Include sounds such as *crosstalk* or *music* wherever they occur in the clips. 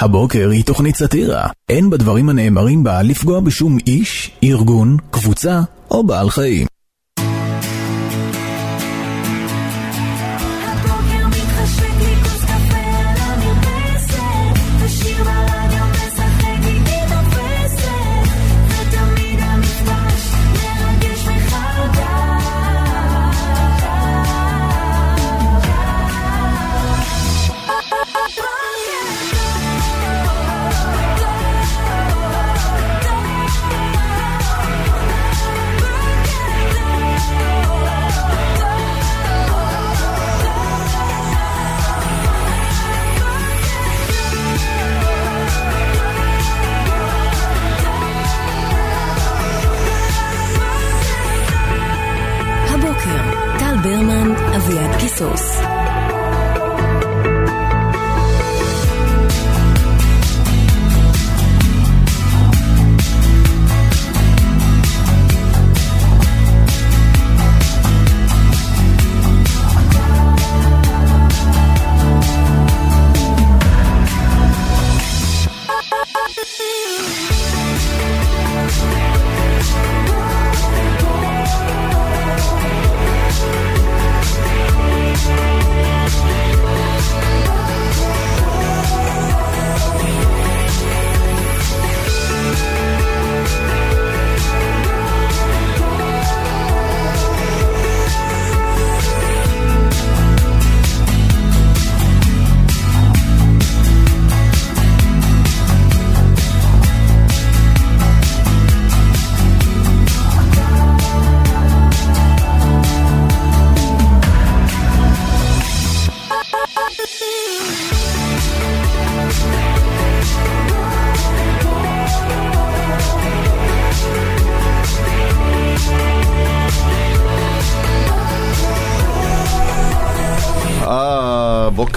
הבוקר היא תוכנית סאטירה. אין בדברים הנאמרים בה לפגוע בשום איש, ארגון, קבוצה או בעל חיים.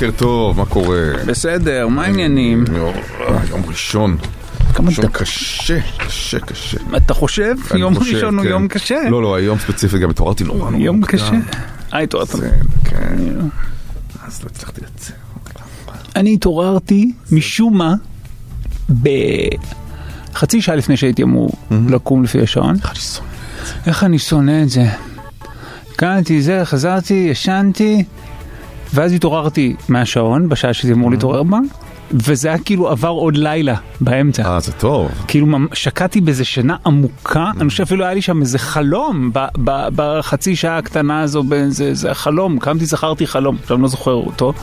בוקר טוב, מה קורה? בסדר, מה העניינים? יום- אה, יום ראשון. כמה דק- קשה, קשה, קשה. אתה חושב? יום ראשון הוא כן. יום קשה. לא, לא, היום ספציפית גם התעוררתי נורא נורא. יום. קשה. אה, התעוררת. כן. אז לא הצלחתי לצאת. אני התעוררתי משום מה בחצי שעה לפני שהייתי אמור לקום לפי השעון. איך אני שונא את זה. קמתי זה, חזרתי, ישנתי, ואז התעוררתי מהשעון בשעה שזה אמור להתעורר בה, וזה היה כאילו עבר עוד לילה באמצע. אה, זה טוב. כאילו שקעתי באיזה שינה עמוקה, אני חושב אפילו היה לי שם איזה חלום בחצי שעה הקטנה הזו, באיזה זה החלום, קמתי זכרתי חלום, עכשיו אני לא זוכר אותו,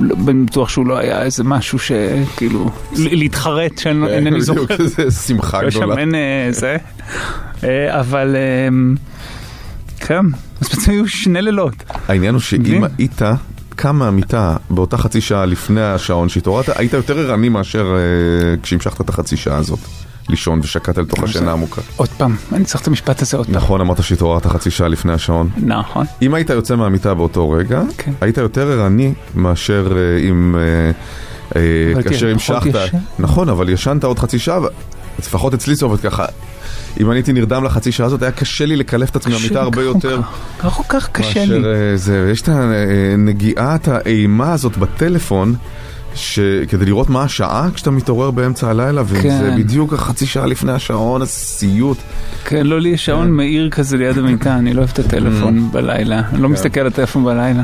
לא- אני בטוח שהוא לא היה איזה משהו שכאילו, להתחרט שאינני זוכר, בדיוק, *laughs* זה שמחה לא שם גדולה. אין אה, זה, אה, אבל אה, כן, אז בעצם היו שני לילות, העניין הוא שאם? היית קם מהמיטה באותה חצי שעה לפני השעון שהתעוררת, היית יותר ערני מאשר אה, כשהמשכת את החצי שעה הזאת לישון ושקעת לתוך השינה העמוקה. עוד פעם, אני צריך את המשפט הזה עוד פעם, נכון, אמרת שהתעוררת חצי שעה לפני השעון. נכון, אם היית יוצא מהמיטה באותו רגע, כן. היית יותר ערני מאשר אה, אם... אה, כאשר המשכת. נכון, אבל ישנת עוד חצי שעה, לפחות אצלי זה עובד ככה. אם אני הייתי נרדם לחצי שעה הזאת, היה קשה לי לקלף את עצמי לי הרבה יותר. ככה כל כך קשה לי. אה, זה, יש את הנגיעת האימה הזאת בטלפון, שכדי לראות מה השעה כשאתה מתעורר באמצע הלילה, וזה כן. בדיוק החצי שעה לפני השעון, הסיוט. כן, לא לי יש שעון מאיר כזה ליד המיטה, אני לא אוהב את הטלפון בלילה, אני לא כן. מסתכל על הטלפון בלילה.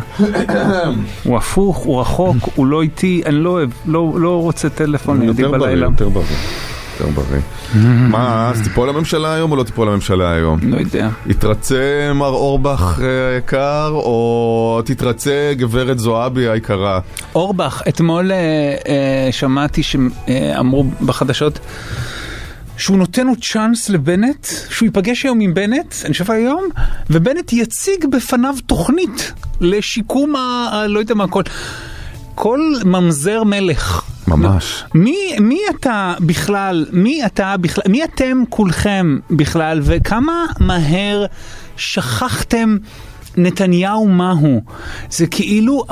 הוא הפוך, הוא רחוק, הוא לא איתי, אני לא אוהב, לא לא רוצה טלפון לידי יותר בריא, בלילה. יותר בריא. יותר בריא. מה, אז תיפול הממשלה היום או לא תיפול הממשלה היום? לא יודע. יתרצה מר אורבך אה, היקר, או תתרצה גברת זועבי היקרה? אורבך, אתמול אה, אה, שמעתי שאמרו בחדשות שהוא נותן עוד צ'אנס לבנט, שהוא ייפגש היום עם בנט, אני חושב היום, ובנט יציג בפניו תוכנית לשיקום ה... ה- לא יודע מה, כל... כל ממזר מלך. ממש. מי, מי אתה בכלל, מי אתה בכלל, מי אתם כולכם בכלל, וכמה מהר שכחתם נתניהו מהו? זה כאילו,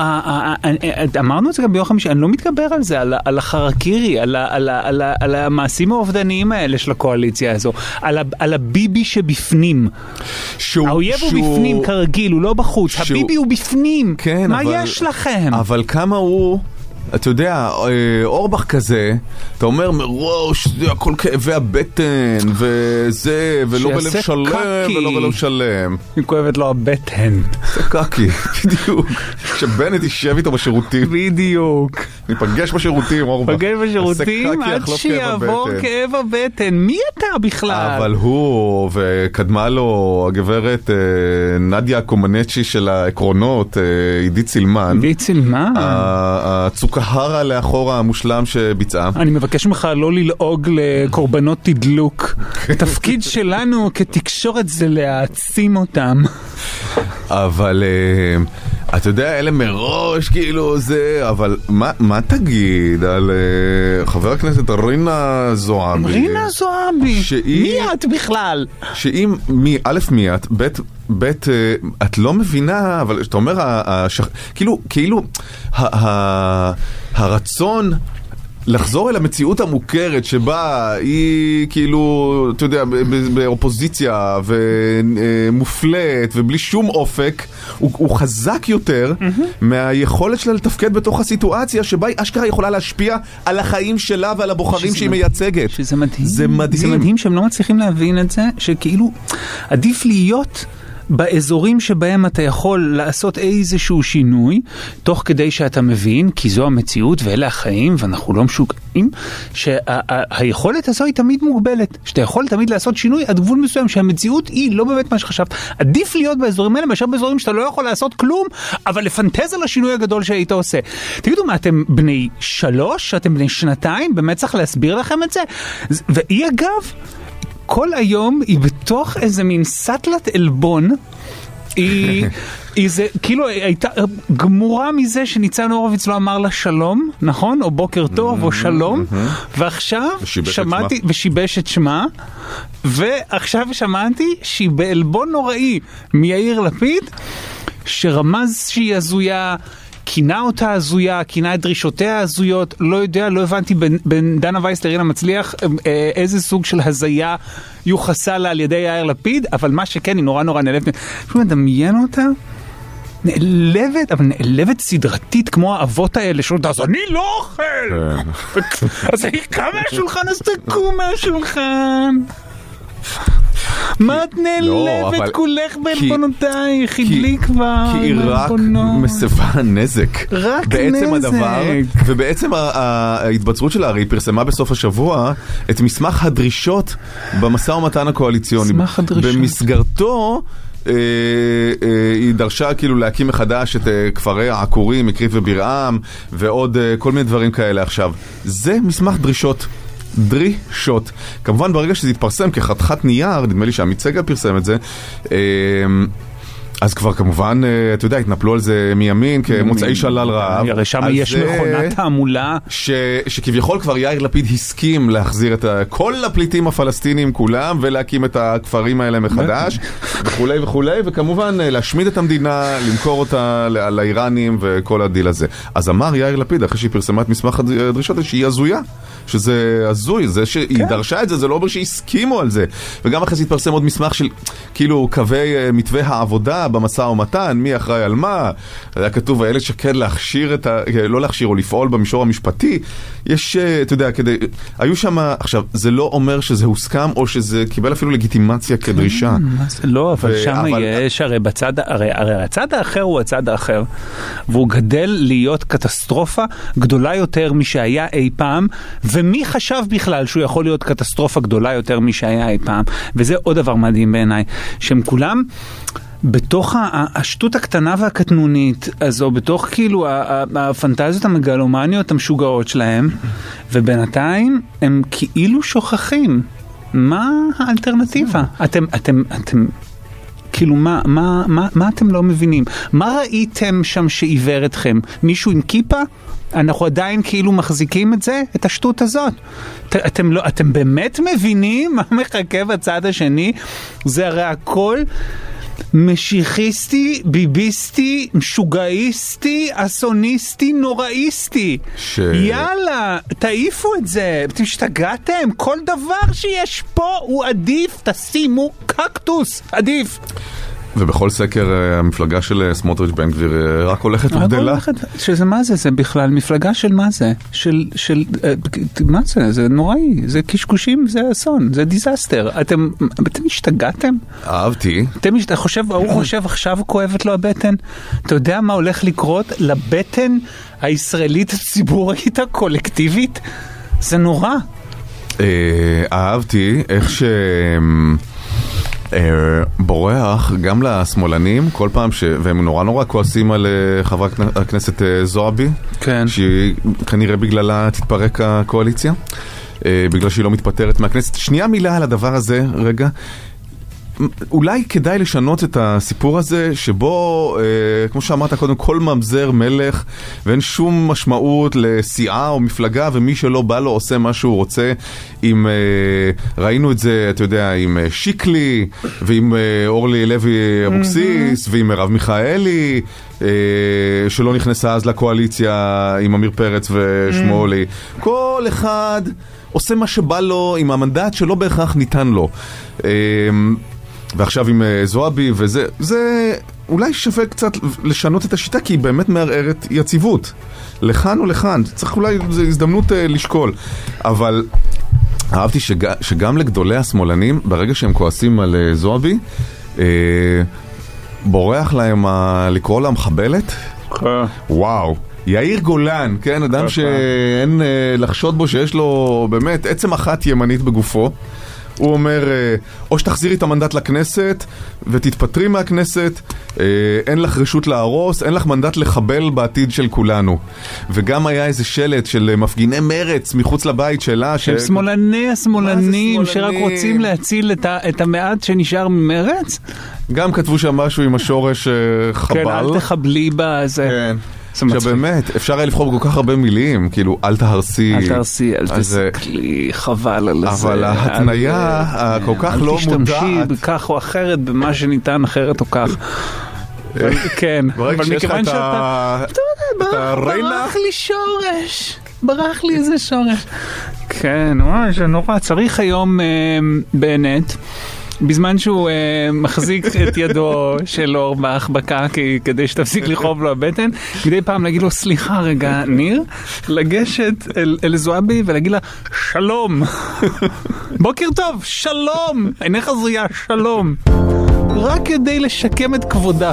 אמרנו את זה גם ביום חמישי, אני לא מתגבר על זה, על, על החרקירי, על, על, על, ה- על המעשים האובדניים האלה של הקואליציה הזו, על, על הביבי שבפנים. שהוא, האויב הוא שהוא- בפנים כרגיל, הוא לא בחוץ, שהוא- הביבי הוא בפנים. כן, מה אבל- יש לכם? אבל כמה הוא אתה יודע, אה, אורבך כזה, אתה אומר מראש, זה הכל כאבי הבטן, וזה, ולא בלב שלם, קקי. ולא בלב שלם. היא כואבת לו הבטן. זה קקי, *laughs* בדיוק. כשבנט יישב איתו בשירותים, בדיוק. ניפגש בשירותים, אורבך. פגש בשירותים עד שיעבור. כאב הבטן. מי אתה בכלל? אבל הוא, וקדמה לו הגברת אה, נדיה קומנצ'י של העקרונות, אה, עידית סילמן, עידית סילמן. ה- הצוקהרה לאחורה המושלם שביצעה. אני מבקש ממך לא ללעוג לקורבנות תדלוק. *laughs* התפקיד שלנו כתקשורת זה להעצים אותם. אבל אה, אתה יודע, אלה מראש כאילו זה, אבל מה, מה תגיד על אה, חבר הכנסת רינה זועבי? רינה זועבי, שהיא- מי את בכלל? שאם, מי, א', מי את, ב', ב', אה, את לא מבינה, אבל כשאתה אומר, ה- השח... כאילו, כאילו, ה- ה- הרצון... לחזור אל המציאות המוכרת שבה היא כאילו, אתה יודע, באופוזיציה ומופלית ובלי שום אופק, הוא, הוא חזק יותר מהיכולת שלה לתפקד בתוך הסיטואציה שבה היא אשכרה יכולה להשפיע על החיים שלה ועל הבוחרים שהיא מדהים. מייצגת. שזה מדהים. זה מדהים. זה מדהים שהם לא מצליחים להבין את זה, שכאילו עדיף להיות באזורים שבהם אתה יכול לעשות איזשהו שינוי, תוך כדי שאתה מבין, כי זו המציאות ואלה החיים ואנחנו לא משוגעים, שהיכולת הזו היא תמיד מוגבלת. שאתה יכול תמיד לעשות שינוי עד גבול מסוים, שהמציאות היא לא באמת מה שחשבת. עדיף להיות באזורים האלה מאשר באזורים שאתה לא יכול לעשות כלום, אבל לפנטז על השינוי הגדול שהיית עושה. תגידו, מה, אתם בני שלוש? אתם בני שנתיים? באמת צריך להסביר לכם את זה? והיא אגב, כל היום היא בתוך איזה מין סטלת עלבון. היא, *laughs* היא זה, כאילו הייתה גמורה מזה שניצן הורוביץ לא אמר לה שלום, נכון? או בוקר טוב, או שלום, ועכשיו ושיבש את שמעתי. ושיבש את שמה, ועכשיו שמעתי שהיא בעלבון נוראי מיאיר לפיד, שרמז שהיא הזויה. כינה אותה הזויה, כינה את דרישותיה הזויות, לא יודע, לא הבנתי בין, בין דנה וייס לרינה מצליח אה, איזה סוג של הזיה יוחסה לה על ידי יאיר לפיד, אבל מה שכן, היא נורא נורא נעלבת. אפילו מדמיין אותה, נעלבת, אבל נעלבת סדרתית כמו האבות האלה שאומרים, אז אני לא אוכל! *laughs* אז היא קמה מהשולחן, אז תקום מהשולחן. מה את לא, נעלבת כולך בעלבונותייך? הדליק כבר. כי היא רק. מסבה נזק. רק בעצם נזק. הדבר, ובעצם ההתבצרות שלה, הרי היא פרסמה בסוף השבוע את מסמך הדרישות במשא ומתן הקואליציוני. מסמך הדרישות. במסגרתו... אה, אה, היא דרשה כאילו להקים מחדש את אה, כפרי העקורים, מקריף וברעם ועוד כל מיני דברים כאלה עכשיו. זה מסמך דרישות. דרישות. כמובן ברגע שזה יתפרסם כחתיכת נייר, נדמה לי שעמית סגל פרסם את זה, אה, אז כבר כמובן, אה, אתה יודע, התנפלו על זה מימין כמוצאי שלל רעב. הרי שם יש מכונת תעמולה. ש, שכביכול כבר יאיר לפיד הסכים להחזיר את ה, כל הפליטים הפלסטינים כולם ולהקים את הכפרים האלה מחדש *laughs* וכולי וכולי וכמובן אה, להשמיד את המדינה, למכור אותה לאיראנים וכל הדיל הזה. אז אמר יאיר לפיד אחרי שהיא פרסמה את מסמך הד- הדרישות שהיא הזויה. שזה הזוי, זה שהיא כן. דרשה את זה, זה לא אומר שהסכימו על זה. וגם אחרי זה התפרסם עוד מסמך של כאילו קווי אה, מתווה העבודה במשא ומתן, מי אחראי על מה. היה כתוב איילת שקד להכשיר את ה... אה, לא להכשיר או לפעול במישור המשפטי. יש, אה, אתה יודע, כדי... היו שם... עכשיו, זה לא אומר שזה הוסכם או שזה קיבל אפילו לגיטימציה כדרישה. זה? לא, אבל ו- שם אבל- יש, הרי בצד, הרי, הרי הצד האחר הוא הצד האחר, והוא גדל להיות קטסטרופה גדולה יותר משהיה אי פעם, ומי חשב בכלל שהוא יכול להיות קטסטרופה גדולה יותר משהיה אי פעם, וזה עוד דבר מדהים בעיניי, שהם כולם... בתוך השטות הקטנה והקטנונית הזו, בתוך כאילו הפנטזיות המגלומניות המשוגעות שלהם, ובינתיים הם כאילו שוכחים. מה האלטרנטיבה? אתם, אתם, אתם, כאילו מה, מה, מה, מה אתם לא מבינים? מה ראיתם שם שעיוור אתכם? מישהו עם כיפה? אנחנו עדיין כאילו מחזיקים את זה, את השטות הזאת. את, אתם, לא, אתם באמת מבינים מה מחכה בצד השני? זה הרי הכל משיחיסטי, ביביסטי, משוגעיסטי, אסוניסטי, נוראיסטי. ש- יאללה, תעיפו את זה, אתם השתגעתם? כל דבר שיש פה הוא עדיף, תשימו קקטוס, עדיף. ובכל סקר אה, המפלגה של אה, סמוטריץ' בן גביר אה, רק הולכת רק וגדלה. הולכת- שזה מה זה, זה בכלל מפלגה של מה זה? של, של, מה זה? זה נוראי, זה קשקושים, זה אסון, זה disaster. אתם, אתם השתגעתם? אהבתי. אתם, אתה חושב, ההוא חושב עכשיו כואבת לו הבטן? אתה יודע מה הולך לקרות לבטן הישראלית הציבורית הקולקטיבית? זה נורא. אה, אהבתי איך ש... אה, בורח גם לשמאלנים כל פעם ש... והם נורא נורא כועסים על אה, חברת הכנ- הכנסת אה, זועבי, כן. שכנראה בגללה תתפרק הקואליציה, בגלל שהיא לא מתפטרת מהכנסת. שנייה מילה על הדבר הזה, רגע. אולי כדאי לשנות את הסיפור הזה, שבו, אה, כמו שאמרת קודם, כל ממזר מלך, ואין שום משמעות לסיעה או מפלגה, ומי שלא בא לו עושה מה שהוא רוצה. עם, אה, ראינו את זה, אתה יודע, עם אה, שיקלי, ועם אה, אורלי לוי אבוקסיס, ועם מרב מיכאלי, אה, שלא נכנסה אז לקואליציה עם עמיר פרץ ושמולי. כל אחד... עושה מה שבא לו עם המנדט שלא בהכרח ניתן לו. אה, ועכשיו עם אה, זועבי וזה, זה אולי שווה קצת לשנות את השיטה כי היא באמת מערערת יציבות. לכאן או לכאן, צריך אולי, זו הזדמנות אה, לשקול. אבל אהבתי שג, שגם לגדולי השמאלנים, ברגע שהם כועסים על אה, זועבי, אה, בורח להם ה... לקרוא לה מחבלת. וואו. יאיר גולן, כן, אדם שאין אה, לחשוד בו שיש לו באמת עצם אחת ימנית בגופו. הוא אומר, אה, או שתחזירי את המנדט לכנסת ותתפטרי מהכנסת, אה, אין לך רשות להרוס, אין לך מנדט לחבל בעתיד של כולנו. וגם היה איזה שלט של אה, מפגיני מרץ מחוץ לבית שלה. שהם ש- שמאלני השמאלנים שרק? רוצים להציל את ה- את המעט שנשאר ממרץ? גם כתבו שם משהו עם השורש אה, חבל. כן, אל תחבלי בזה. כן. זה מצחיק. עכשיו באמת, אפשר היה לבחור בכל כך הרבה מילים, כאילו, אל תהרסי. אל תעשי, אל אז, אה, תסתכלי, חבל על זה. אבל ההתניה אל- הכל כך אל לא תשתמשי מודעת. בכך או אחרת, במה שניתן אחרת או כך. אבל- כן, אבל מכיוון את שאתה... ברח לי שורש. ברח לי איזה שורש. כן, וואי, זה נורא. צריך היום אה, בנט. בזמן שהוא אה, מחזיק את ידו של אורבך בקקי כדי שתפסיק לכאוב לו הבטן, מדי פעם להגיד לו סליחה רגע ניר, לגשת אל, אל זועבי ולהגיד לה שלום, בוקר טוב, שלום, עיניך זריעה, שלום, רק כדי לשקם את כבודה.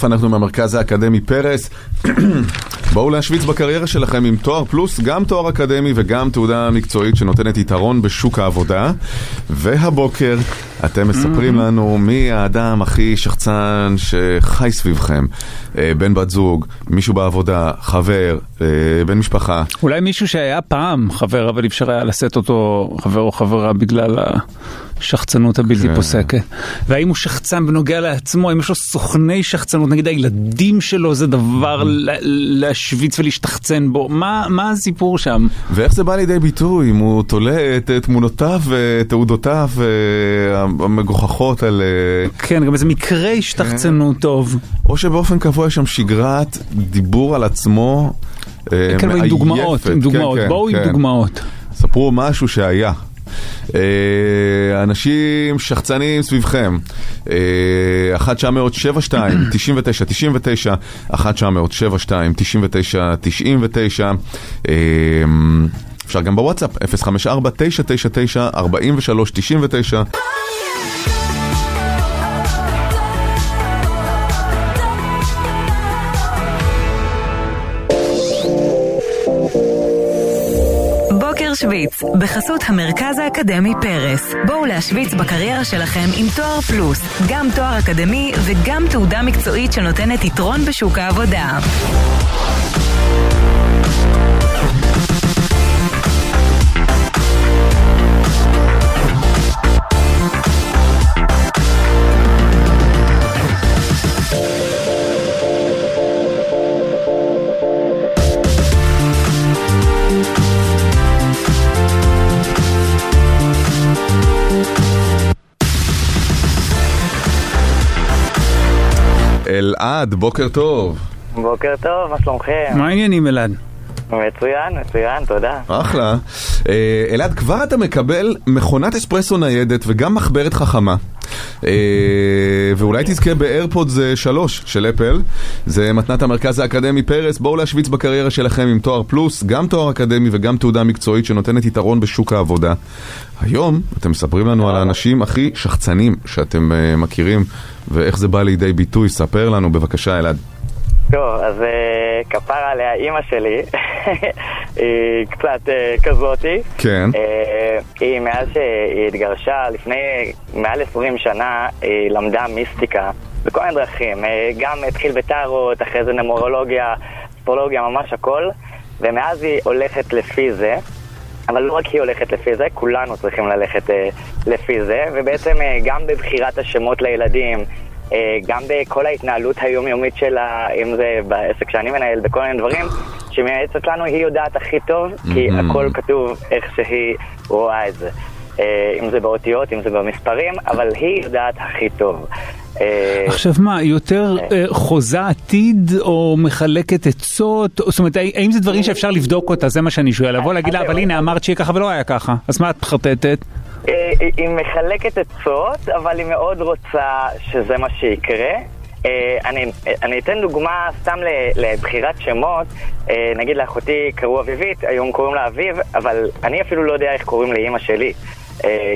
תכף אנחנו מהמרכז האקדמי פרס. *clears throat* בואו להשוויץ בקריירה שלכם עם תואר פלוס, גם תואר אקדמי וגם תעודה מקצועית שנותנת יתרון בשוק העבודה. והבוקר אתם מספרים לנו מי האדם הכי שחצן שחי סביבכם. אה, בן בת זוג, מישהו בעבודה, חבר, אה, בן משפחה. אולי מישהו שהיה פעם חבר, אבל אפשר היה לשאת אותו חבר או חברה בגלל השחצנות הבלתי כן. פוסקת. והאם הוא שחצן בנוגע לעצמו, האם יש לו סוכני שחצנות, נגיד הילדים שלו זה דבר ל- להשוויץ ולהשתחצן בו, מה, מה הסיפור שם? ואיך זה בא לידי ביטוי אם הוא תולה את אה, תמונותיו ותעודותיו אה, המגוחכות על... אה, כן, גם איזה מקרה השתחצנות טוב. או שבאופן קבוע יש שם שגרת דיבור על עצמו אה, כן, אבל עם. דוגמאות, עם כן, דוגמאות, כן, בואו עם כן. דוגמאות. ספרו משהו שהיה. אנשים שחצנים סביבכם, אה, 1972, 99, 99, 1972, 99, 99, אה, אפשר גם בוואטסאפ, 054 999 43 99 בוקר שוויץ, בחסות המרכז האקדמי פרס. בואו להשוויץ בקריירה שלכם עם תואר פלוס, גם תואר אקדמי וגם תעודה מקצועית שנותנת יתרון בשוק העבודה. אלעד, בוקר טוב. בוקר טוב, מה שלומכם? מה העניינים אלעד? מצוין, מצוין, תודה. אחלה. אה, אלעד, כבר אתה מקבל מכונת אספרסו ניידת וגם מחברת חכמה. אה, ואולי תזכה באיירפודס 3 של אפל. זה מתנת המרכז האקדמי פרס. בואו להשוויץ בקריירה שלכם עם תואר פלוס, גם תואר אקדמי וגם תעודה מקצועית שנותנת יתרון בשוק העבודה. היום אתם מספרים לנו על האנשים הכי שחצנים שאתם אה, מכירים ואיך זה בא לידי ביטוי. ספר לנו בבקשה, אלעד. טוב, אז אה, כפרה עליה אימא שלי, *laughs* היא קצת אה, כזאתי. כן. אה, היא מאז שהיא התגרשה, לפני מעל 20 שנה, היא למדה מיסטיקה בכל מיני דרכים. אה, גם התחיל בטארות, אחרי זה נמורולוגיה, אסטרולוגיה, ממש הכל. ומאז היא הולכת לפי זה. אבל לא רק היא הולכת לפי זה, כולנו צריכים ללכת אה, לפי זה, ובעצם אה, גם בבחירת השמות לילדים, אה, גם בכל ההתנהלות היומיומית שלה, אם זה בעסק שאני מנהל, בכל מיני דברים, שמייעצת לנו, היא יודעת הכי טוב, כי Mhm. הכל כתוב איך שהיא רואה את זה. אה, אם זה באותיות, אם זה במספרים, אבל היא יודעת הכי טוב. אה, עכשיו מה, יותר אה, חוזה עתיד או מחלקת עצות? זאת אומרת, האם זה דברים שאפשר לבדוק אותה? זה מה שאני שואל. לבוא להגיד לה, אבל. הנה אמרת שיהיה ככה ולא היה ככה. אז מה את מחרטטת? היא- מחלקת עצות, אבל היא מאוד רוצה שזה מה שיקרה. אני, אני אתן דוגמה סתם לבחירת שמות. נגיד לאחותי קראו אביבית, היום קוראים לה אביב, אבל אני אפילו לא יודע איך קוראים לאימא שלי,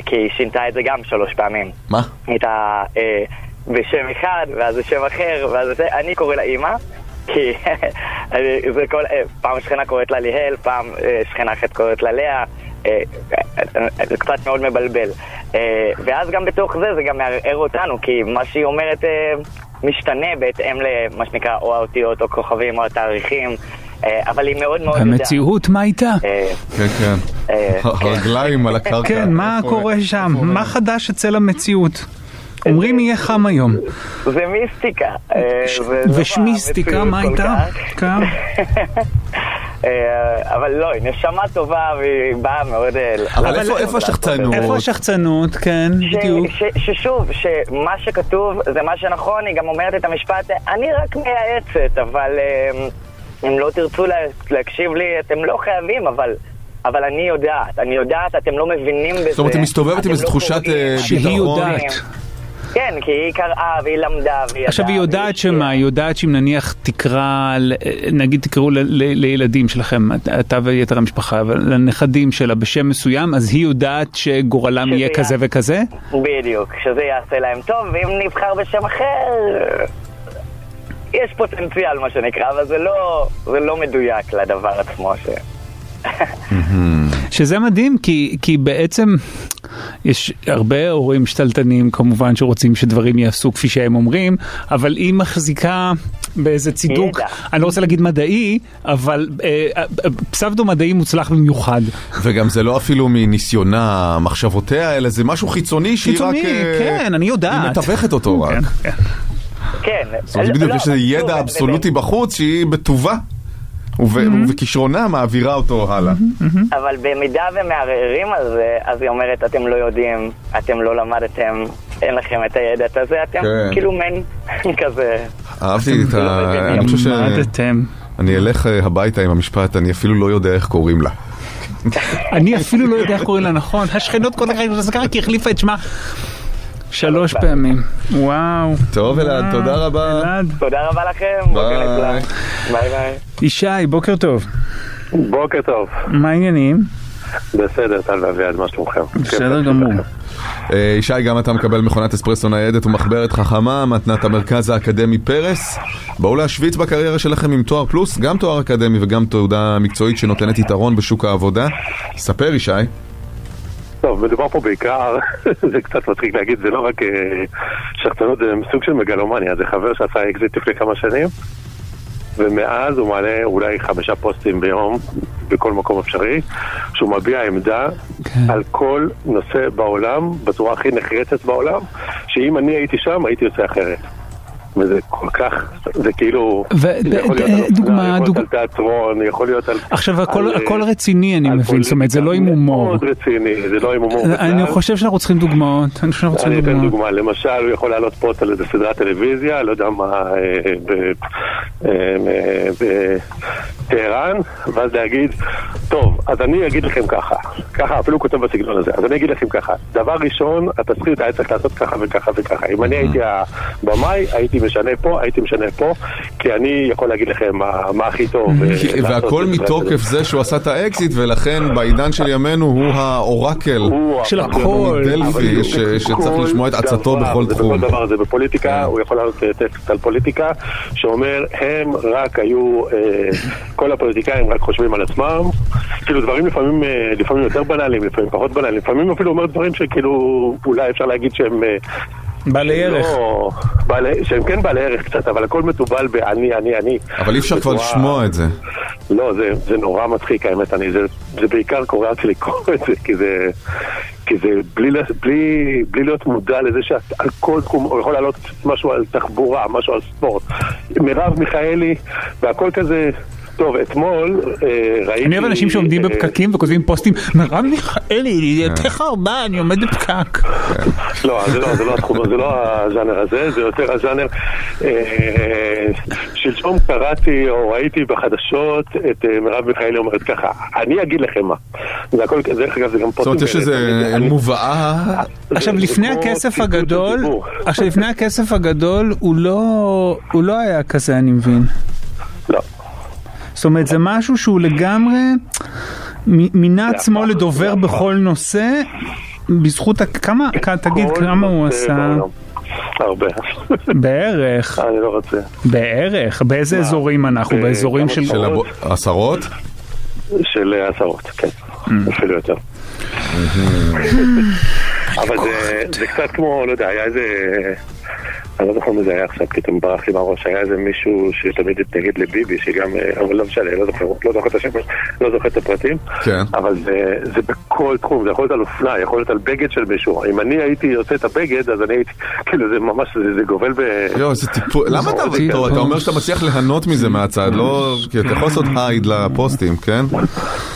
כי היא שינתה את זה גם שלוש פעמים. מה? היא הייתה אה, בשם אחד, ואז בשם אחר, ואז זה, אני קורא לה אימא. כי *laughs* זה כל, אה, פעם שכנה קוראת לה ליהל, פעם אה, שכנה אחרת קוראת לה לאה, אה, אה, זה קצת מאוד מבלבל. אה, ואז גם בתוך זה, זה גם מערער אותנו, כי מה שהיא אומרת אה, משתנה בהתאם למה שנקרא או האותיות או כוכבים או התאריכים, אה, אבל היא מאוד מאוד. המציאות, מה איתה? אה, כן, כן. אה, הרגליים על הקרקע. כן, מה קורה שם? מה חדש אצל המציאות? אומרים יהיה חם היום. זה מיסטיקה. אה, לא ושמיסטיקה, במציאות מה? כך. כן. *laughs* אה, אבל לא, היא נשמה טובה והיא באה מאוד... אה, אבל איפה- השחצנות? איפה השחצנות? כן, בדיוק. ששוב, שמה שכתוב זה מה שנכון, היא גם אומרת את המשפט, אני רק מייעצת, אבל אה, אם לא תרצו לה- להקשיב לי, אתם לא חייבים, אבל... אבל אני יודעת, אני יודעת, אתם לא מבינים בזה. זאת אומרת, היא מסתובבת עם איזו לא תחושת, אה, שהיא יודעת. כן, כי היא קראה והיא למדה והיא עכשיו היא ידעה, יודעת שמה, היא יודעת שאם נניח תקרא, ל- נגיד תקראו לילדים שלכם, אתה ויתר המשפחה, אבל לנכדים שלה בשם מסוים, אז היא יודעת שגורלם יהיה- כזה וכזה? בדיוק, שזה יעשה להם טוב, ואם נבחר בשם אחר, יש פוטנציאל, מה שנקרא, אבל זה לא, זה לא מדויק לדבר עצמו. ש... *laughs* שזה מדהים, כי, כי בעצם יש הרבה הורים שתלטנים כמובן שרוצים שדברים יעשו כפי שהם אומרים, אבל היא מחזיקה באיזה צידוק, ידע. אני לא רוצה להגיד מדעי, אבל אה, אה, פסבדו מדעי מוצלח במיוחד. וגם זה לא אפילו מניסיונה, מחשבותיה, אלא זה משהו חיצוני שהיא רק... חיצוני, אה, כן, אני יודעת. היא מתווכת אותו רק. כן, כן. כן. זאת אומרת, בדיוק, לא, יש איזה ידע אבסולוטי בחוץ שהיא בטובה. וב- ובכישרונה מעבירה אותו הלאה. אבל במידה ומערערים על זה, אז היא אומרת, אתם לא יודעים, אתם לא למדתם, אין לכם את הידע הזה, אתם כן. כאילו מעין *laughs* כזה. אהבתי את ה... אני חושב למדתם. שאני אלך אה, הביתה עם המשפט, אני אפילו לא יודע איך קוראים לה. *laughs* אני אפילו לא יודע איך קוראים לה נכון, השכנות כל כך זה ככה כי החליפה את שמה שלוש פעמים. וואו. טוב, אלעד. תודה רבה. אלעד. תודה רבה לכם, ביי. ביי ביי. ישי, בוקר טוב. בוקר טוב. מה העניינים? בסדר, טל ואביעד, מה שלומכם? בסדר גמור. אה, ישי, גם אתה מקבל מכונת אספרסו ניידת ומחברת חכמה, מתנת המרכז האקדמי פרס. בואו להשוויץ בקריירה שלכם עם תואר פלוס, גם תואר אקדמי וגם תעודה מקצועית שנותנת יתרון בשוק העבודה. ספר, ישי. טוב, מדובר פה בעיקר, *laughs* זה קצת מצחיק להגיד, זה לא רק אה, שחצנות, זה סוג של מגלומניה, זה חבר שעשה אקזיט לפני כמה שנים, ומאז הוא מעלה אולי חמישה פוסטים ביום, בכל מקום אפשרי, שהוא מביע עמדה כן. על כל נושא בעולם, בצורה הכי נחרצת בעולם, שאם אני הייתי שם, הייתי עושה אחרת. וזה כל כך, זה כאילו, ו- זה יכול להיות על אופנה, דוגמה- יכול להיות על תיאטרון, יכול להיות על... עכשיו הכל על, אה, הכל רציני אני מבין, זאת אומרת זה לא עם הומור. מאוד רציני, זה לא עם הומור אני. חושב שאנחנו צריכים דוגמאות, אני חושב שאנחנו אני צריכים אתן דוגמאות. דוגמה, למשל הוא יכול לעלות פוסט על איזה סדרת טלוויזיה, לא יודע מה, בטהרן, ואז להגיד, טוב, אז אני אגיד לכם ככה, ככה, אפילו הוא כותב בסגנון הזה, אז אני אגיד לכם ככה, דבר ראשון, התסריט היה צריך לעשות ככה וככה וככה, אם אני הייתי הבמאי, הייתי משנה פה, הייתי משנה פה, כי אני יכול להגיד לכם מה מה הכי טוב. אה, והכל מתוקף. זה שהוא עשה את האקזיט, ולכן בעידן של ימינו הוא האורקל. של הכל. דלפי, שצריך לשמוע את עצתו בכל תחום. בכל דבר, זה בפוליטיקה, כן. הוא יכול לעלות אה, טקסט על פוליטיקה, שאומר, הם רק היו, אה, כל הפוליטיקאים רק חושבים על עצמם, כאילו דברים לפעמים, אה, לפעמים יותר בנאליים, לפעמים פחות בנאליים, לפעמים אפילו אומר דברים שכאילו, אולי אפשר להגיד שהם... אה, בעלי ערך. לא, בעלי, שהם כן בעלי ערך קצת, אבל הכל מתובל באני, אני, אני. אבל אי אפשר כבר לשמוע את זה. לא, זה, זה נורא מצחיק האמת, אני, זה, זה בעיקר קורע אותי לקרוא את זה, כי זה, כי זה בלי, בלי, בלי להיות מודע לזה שעל כל תחום, הוא יכול לעלות משהו על תחבורה, משהו על ספורט. מרב מיכאלי, והכל כזה, טוב, אתמול אה, ראיתי... אני אוהב אנשים שעומדים אה, בפקקים וכותבים פוסטים, מרב מיכאלי, יותר ארבע, אני עומד בפקק. לא, זה לא, זה לא התחום, זה לא הז'אנר הזה, זה יותר הז'אנר. אה, שלשום קראתי או ראיתי בחדשות את אה, מרב מיכאלי אומרת ככה, אני אגיד לכם מה. זה הכל, דרך אגב זה גם זאת אומרת, יש איזה מובאה... עכשיו זה לפני הכסף הגדול. עכשיו לפני הכסף הגדול לא, הוא לא היה כזה אני מבין. לא. זאת אומרת זה משהו שהוא לגמרי מ- מינה עצמו לדובר. בכל נושא בזכות, כמה, תגיד כמה הוא עשה. הרבה. בערך, *laughs* אני לא רוצה. בערך, באיזה אזורים אנחנו, באזורים של, של עשרות? של אה, עשרות, כן. אפילו יותר. *laughs* אבל זה- זה קצת כמו, לא יודע, היה איזה... אני לא זוכר מי זה היה עכשיו, פתאום ברח לי מהראש, היה איזה מישהו שתמיד התנגד לביבי, שגם, אה, אבל לא משנה, לא זוכר, לא זוכר את השם, לא זוכר את הפרטים, כן. אבל זה, זה בכל תחום, זה יכול להיות על אופנה, יכול להיות על בגד של מישהו, אם אני הייי עושה את הבגד, אז אני הייתי, כאילו זה ממש, זה, זה גובל ב... יואו, איזה טיפול. למה אתה... זה טוב, אתה אומר שאתה מצליח ליהנות מזה מהצד, לא... כי אתה יכול לעשות הייד לפוסטים, כן?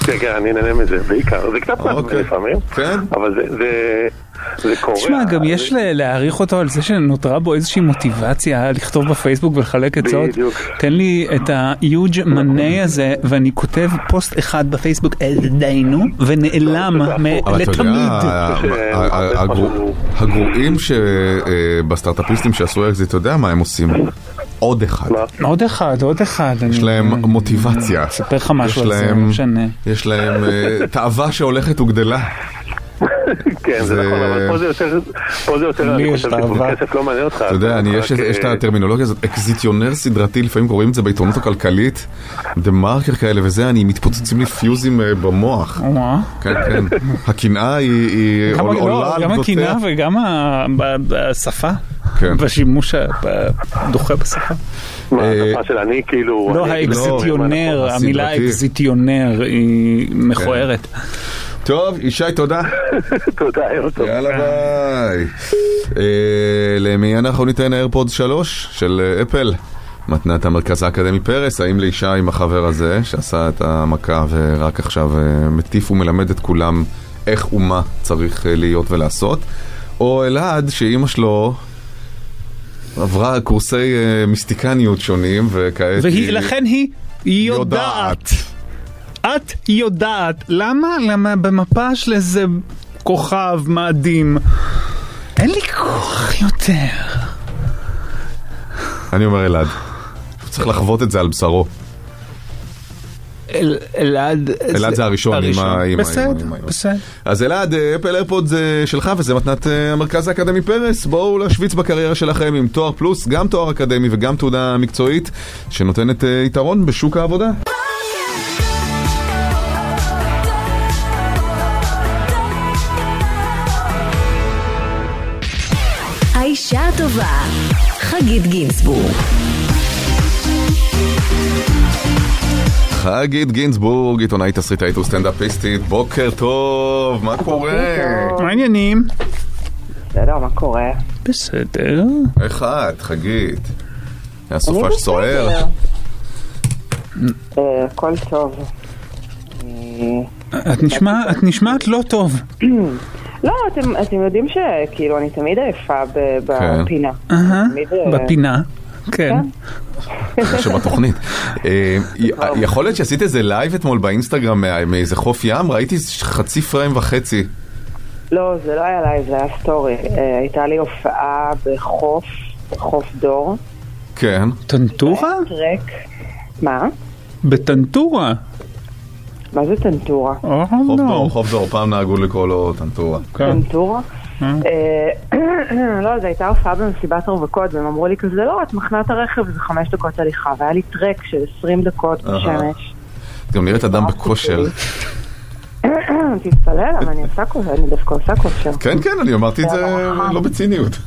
כן, כן, אני נהנה מזה, בעיקר, זה קצת אוקיי. לפעמים, כן. אבל זה, זה, קורה. תשמע, גם יש ל- להעריך אותו על זה שנותרה בו איזושהי מוטיבציה לכתוב בפייסבוק ולחלק עצות. בדיוק. תן לי את ה-huge money הזה, ואני כותב פוסט אחד בפייסבוק, דיינו, ונעלם לתמיד. הגרועים שבסטארט-אפיסטים שעשו אקזיט, אתה יודע מה הם עושים? עוד אחד. עוד אחד, עוד אחד. יש להם מוטיבציה. אספר לך משהו יש על זה, לא להם- משנה. יש להם אה, תאווה שהולכת וגדלה. כן, זה זה- נכון, אבל פה זה יותר, פה זה יותר, אני יש חושב. כסף לא מעניין אותך. אתה יודע, אני, יש, את אה, הטרמינולוגיה הזאת, אקזיטיונר סדרתי, לפעמים קוראים את זה בעיתונות הכלכלית, דה מרקר כאלה וזה, אני מתפוצצים לי פיוזים אה, במוח. כן, כן. הקנאה היא, היא גם- עול- לא, עולה על גם גדותיה. הקנאה וגם ה- ב- בשפה, כן. בשימוש הדוחה בשפה. מה, אה, השפה של אני, כאילו... לא, האקזיטיונר, נכון, המילה. אקזיטיונר היא מכוערת. טוב, ישי, תודה. *laughs* תודה, ערב טוב. יאללה ביי. אה, למי אנחנו ניתן איירפוד 3 של אה, אפל? מתנת המרכז האקדמי פרס, האם לישי עם החבר הזה שעשה את המכה ורק עכשיו אה, מטיף ומלמד את כולם איך ומה צריך להיות ולעשות? או אלעד שאימא שלו עברה קורסי מיסטיקניות שונים וכעת היא ולכן היא יודעת. את יודעת. למה? למה במפה של איזה כוכב מאדים. אין לי כוח יותר. אני אומר אלעד. הוא צריך לחוות את זה על בשרו. אל- אלעד... אלעד זה הראשון, עם ה- עם ה- בסדר, בסדר. אז אלעד, אה, אפל איירפוד זה שלך וזה מתנת אה, המרכז האקדמי פרס. בואו להשוויץ בקריירה שלכם עם תואר פלוס, גם תואר אקדמי וגם תעודה מקצועית שנותנת אה, יתרון בשוק העבודה. חגית גינזבורג. חגית גינזבורג, עיתונאית תסריטאית וסטנדאפיסטית, בוקר טוב, מה קורה? מה העניינים? בסדר, מה קורה? בסדר. איך את, חגית? היה סופש סוער? אה, הכל טוב. אה, את נשמעת לא טוב. *clears throat* לא, אתם, אתם יודעים שכאילו אני תמיד עייפה ב- בפינה. אהה, תמיד, אה, בפינה. כן. שבתוכנית. *laughs* אה, יכול להיות שעשית איזה לייב אתמול באינסטגרם מאיזה חוף ים? ראיתי חצי פריים וחצי. לא, זה לא היה לייב, זה היה סטורי. אה, הייתה לי הופעה בחוף, חוף דור. כן. טנטורה? טרק. מה? בטנטורה. מה זה טנטורה? חוף לא. דור, חוף דור, פעם נהגו לקרוא לו טנטורה. כן. טנטורה? אה, *clears throat* לא, זו הייתה הופעה במסיבת הרווקות, והם אמרו לי כזה, לא, את מחנה את הרכב, זה חמש דקות הליכה, והיה לי טרק של 20 דקות. בשמש. את גם נראית אדם בכושר. *clears throat* תתפלא, למה אני עושה כושר, אני דווקא עושה כושר. כן, כן, אני אמרתי את זה לא בציניות.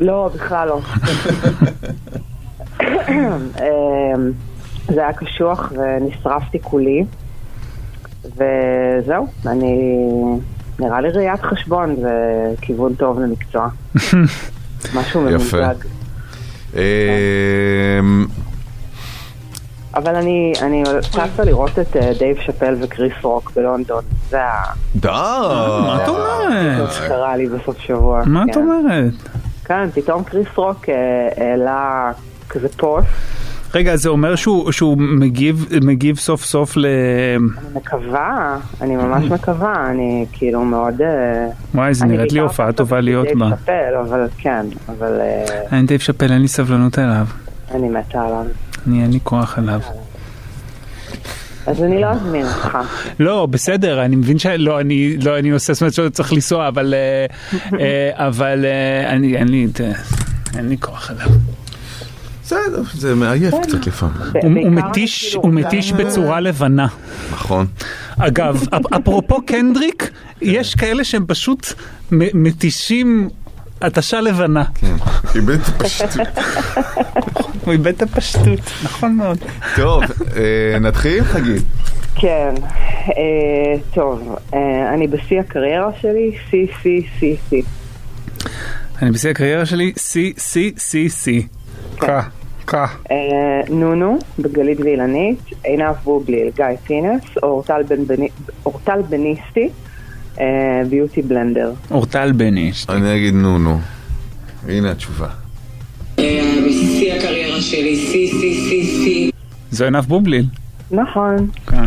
לא, בכלל לא. *laughs* *clears throat* אמ, זה היה קשוח ונשרפתי כולי, וזהו, אני... נראה לי ראיית חשבון זה כיוון טוב למקצוע. *laughs* משהו. ממוזג. אמ, אבל אני, אני טסה לראות את אה, דייב שאפל וקריס רוק בלונדון. זה ה- די. מה את אומרת? זה שקרה לי בסוף שבוע. מה את כן. אומרת? כן, פתאום קריס רוק אה, העלה כזה פוסט. רגע, זה אומר שהוא שהוא מגיב מגיב סוף סוף ל... אני מקווה, אני ממש מקווה, אני כאילו מאוד... אה, וואי, זה אני נראית לי הופעה טובה להיות בה. שאפל, אבל כן, אבל אה, אין דייב שאפל, אין לי סבלנות אליו. אני מתה עליו. אני אין לי כוח אליו. אז אני לא אזמין אותך. לא, בסדר, אני מבין שלא, אני לא, אני עושה, זאת אומרת שצריך לנסוע, אבל, אה, אבל אני, אין לי, את, אין לי כוח אליו. בסדר, זה מעייף קצת לפעמים. הוא- מתיש, כאילו הוא מתיש בצורה לבנה. נכון. אגב, אפ- אפרופו קנדריק, יש כאלה שהם פשוט מתישים התשה לבנה. כן. איבד פשוט. הוא איבד את הפשטות, נכון מאוד. טוב, אה, נתחיל חגית. כן, אה, טוב, אה, אני בשיא הקריירה שלי, שיא, שיא, שיא, שיא. אני בשיא הקריירה שלי, שיא, שיא, שיא, שיא. אה, נונו, בגלית ואילנית, עינב בובליל, גיא פינס, אורטל בניסטי, אה, ביוטי בלנדר. אורטל בני. אני אגיד נו נו. הנה התשובה. בשיא הקריירה שלי, שיא, שיא, שיא, שיא. זו עינב בובליל. נכון, כן.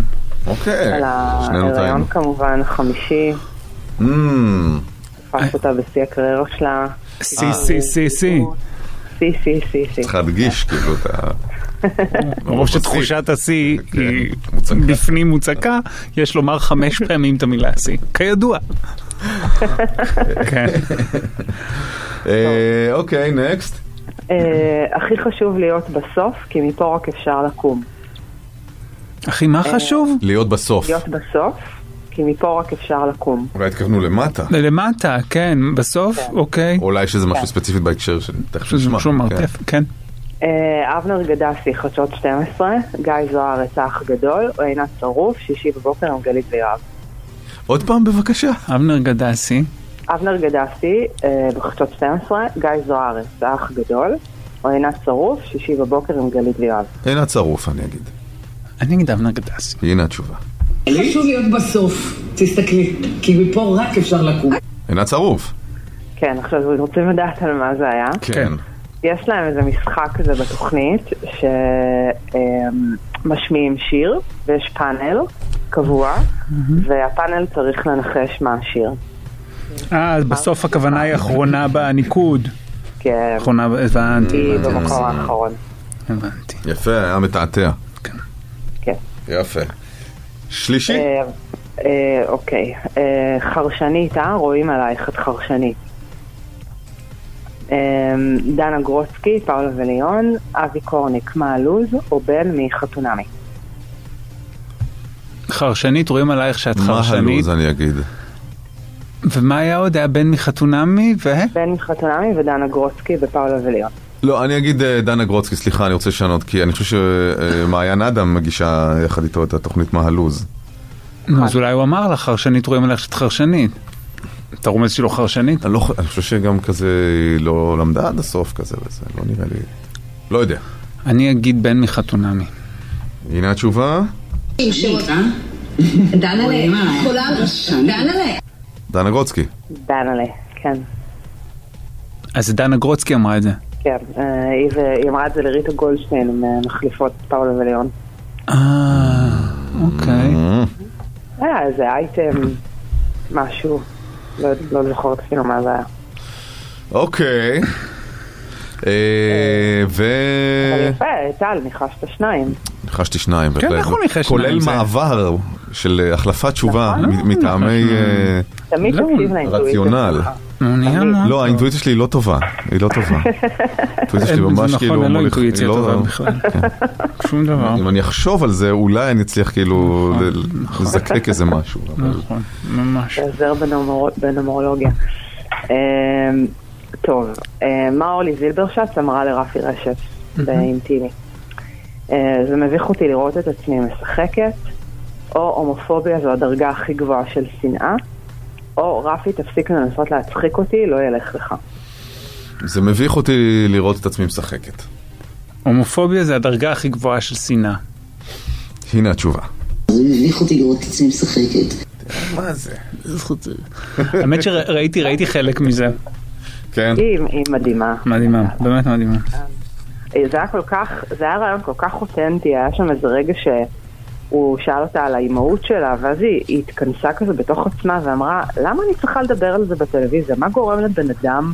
אוקיי, על ההיריון. כמובן, חמישי, תפס אותה בשיא הקריירה שלה. שיא, שיא, שיא, שיא. שיא, שיא, שיא, שיא. צריך להדגיש כאילו את ה... מרוב שתחושת השיא כן, היא מוצקה. בפנים מוצקה, יש לומר חמש *laughs* פעמים את המילה שיא. כידוע. *laughs* כן. אה, אוקיי, נקסט. אה, הכי חשוב להיות בסוף, כי מפה רק אפשר לקום. אחי, מה חשוב? להיות בסוף. להיות בסוף, כי מפה רק אפשר לקום. אולי התכוונו למטה. למטה, כן, בסוף, אוקיי. אולי יש איזה משהו כן. ספציפית בהקשר של תכף שזה נשמע. משהו כן. מרתף, כן. אה, אבנר גדסי, חדשות 12, גיא זוהר, את האח הגדול, או עינת שרוף, שישי בבוקר עם גלית ויואב. עוד פעם בבקשה. אבנר גדסי. אבנר גדסי, אה, בחדשות 12, גיא זוהר, את האח הגדול, או עינת שרוף, שישי בבוקר עם גלית ויואב. אין הצרוף אני אגיד. אני אגיד אבנר גדסי. הנה התשובה. חשוב להיות בסוף, תסתכלי, כי מפה רק אפשר לקום. אין הצרוף. כן, עכשיו רוצים לדעת על מה זה היה. כן. יש להם איזה משחק כזה בתוכנית, שמשמיעים שיר, ויש פאנל קבוע, והפאנל צריך לנחש מה השיר. אה, אז בסוף הכוונה היא אחרונה בניקוד. כן, אחרונה, הבנתי. היא הבנתי. במקום האחרון. הבנתי. יפה, היה מתעתע. כן. יפה. שלישי? אה, אה, אוקיי, אה, חרשנית, אה? רואים עלייך את חרשנית. דנה גרוצקי, פאולה וליון, אבי קורניק, מה הלו"ז, או בן מחתונמי. חרשנית, רואים עלייך שאת מה חרשנית. הלו"ז אני אגיד? ומה היה עוד? היה בן מחתונמי ו... בן מחתונמי ודנה גרוצקי בפאולה וליון. לא, אני אגיד אה, דנה גרוצקי, סליחה, אני רוצה לשנות, כי אני חושב שמעיין אדם מגישה יחד איתו את התוכנית מה הלו"ז. נו, אז אולי הוא אמר לך, חרשנית, רואים עלייך שאת חרשנית. אתה רומז שהיא לא חרשנית? אני, לא, אני חושב שגם כזה היא לא למדה עד הסוף כזה וזה, לא נראה לי... לא יודע. אני אגיד בן מחתונמי. הנה התשובה. דנה גרוצקי. דנה'לה, כן. אז דנה גרוצקי אמרה את זה. כן, אה, היא אמרה את זה לריטה גולדשטיין, אה, מחליפות פאולה וליון. אה, אוקיי. היה איזה אייטם, משהו, לא, לא זוכרת אפילו מה זה היה. אוקיי. אה, ו... אבל יפה, טל, ניחשת שניים. ניחשתי שניים, כן, הוא ניחש כולל שניים? זה- מעבר של אה, החלפת תשובה נכון. מטעמי אה, תמיד תקשיב לאינטואיציה רציונל. מאוד לא, טוב. האינטואיציה שלי היא לא טובה. היא לא טובה. *laughs* האינטואיציה שלי ממש זה כאילו... נכון, אין לו אינטואיציה לא- טובה בכלל. שום דבר. אם אני אחשוב על זה, אולי אני אצליח כאילו ל- לזקק איזה משהו. נכון, ממש. בנומר- בנומרולוגיה. אמ, טוב, אמ, מה אורלי זילברשץ אמרה לרפי רשת באינטימי? אה, זה מביך אותי לראות את עצמי משחקת, או הומופוביה זו הדרגה הכי גבוהה של שנאה, או רפי תפסיק לנסות להצחיק אותי, לא ילך לך. זה מביך אותי לראות את עצמי משחקת. הומופוביה זה הדרגה הכי גבוהה של שנאה. הנה התשובה. זה מביך אותי לראות את עצמי משחקת. מה זה? האמת שראיתי, ראיתי חלק מזה. כן. היא, היא מדהימה. מדהימה, באמת מדהימה. אה, זה היה כל כך, זה היה רעיון כל כך אותנטי, היה שם איזה רגע שהוא שאל אותה על האימהות שלה, ואז היא, היא התכנסה כזה בתוך עצמה ואמרה, למה אני צריכה לדבר על זה בטלוויזיה? מה גורם לבן אדם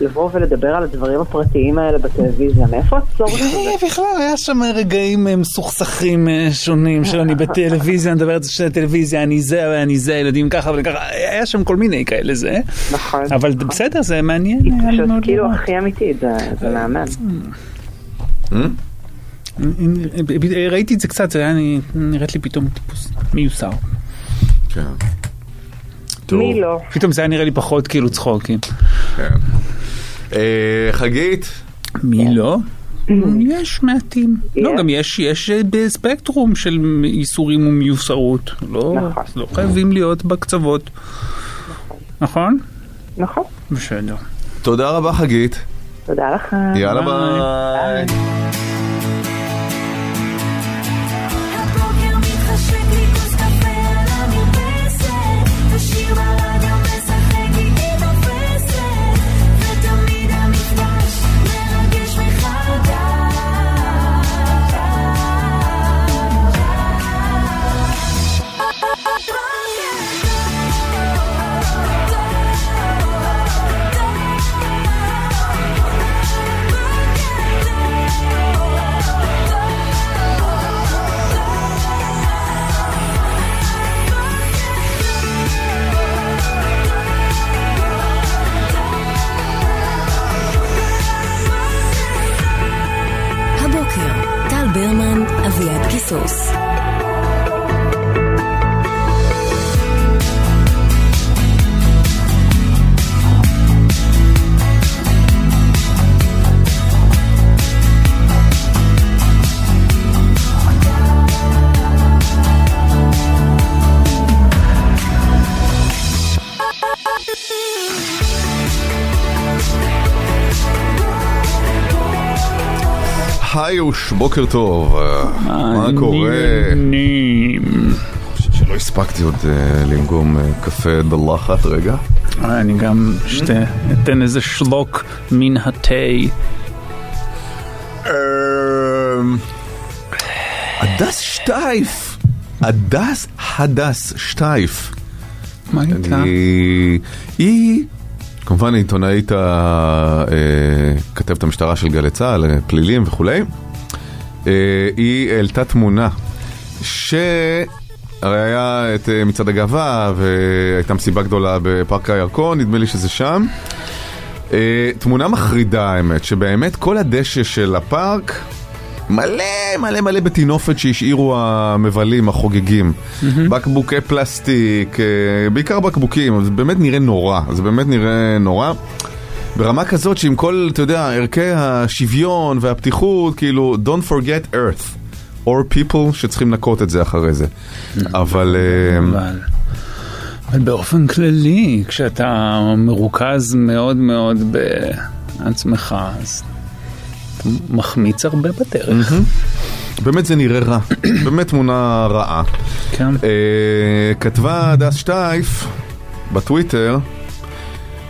לבוא ולדבר על הדברים הפרטיים האלה בטלוויזיה? מאיפה הצורך הזה? *laughs* בכלל היה שם רגעים אה, מסוכסכים אה, שונים של אני בטלוויזיה, אני מדברת של הטלוויזיה, אני זה ואני זה, ילדים ככה וככה, היה שם כל מיני כאלה זה. נכון. אבל בסדר, זה מעניין. היא פשוט כאילו. הכי אמיתית, זה, זה מהמם. ראיתי את זה קצת, זה היה לי- נראית לי פתאום טיפוס מיוסר. כן. מי לא? פתאום זה היה נראה לי פחות כאילו צחוקים. כן. אה, חגית? מי לא? יש מעטים. לא, גם יש, יש אה, בספקטרום של איסורים ומיוסרות. לא, נכון. לא חייבים להיות בקצוות. נכון? נכון. בסדר. תודה רבה חגית. תודה לך. יאללה ביי. פלוס. היוש, בוקר טוב, אה, מה קורה? שלא הספקתי עוד אה, לנגום אה, קפה בלחת רגע. אני גם אתן איזה שלוק מן התה. אמ, הדס שטייף, הדס הדס שטייף. מה איתה? היא כמובן עיתונאית הכתבת המשטרה של גלי צה"ל, אה, פלילים וכולי. אה, היא העלתה תמונה ש... הרי היה את אה, מצעד הגאווה והייתה מסיבה גדולה בפארק הירקון, נדמה לי שזה שם. אה, תמונה מחרידה האמת, שבאמת כל הדשא של הפארק מלא מלא מלא בטינופת שהשאירו המבלים, החוגגים. בקבוקי פלסטיק, אה, בעיקר בקבוקים, זה באמת נראה נורא, זה באמת נראה נורא. ברמה כזאת שעם כל, אתה יודע, ערכי השוויון והפתיחות, כאילו, Don't forget earth, or people שצריכים לנקות את זה אחרי זה. אבל... אה, אבל אבל באופן כללי, כשאתה מרוכז מאוד מאוד בעצמך, אז מחמיץ הרבה בדרך. באמת זה נראה רע, *clears throat* באמת תמונה רעה. כן. אה, כתבה הדס שטייף בטוויטר,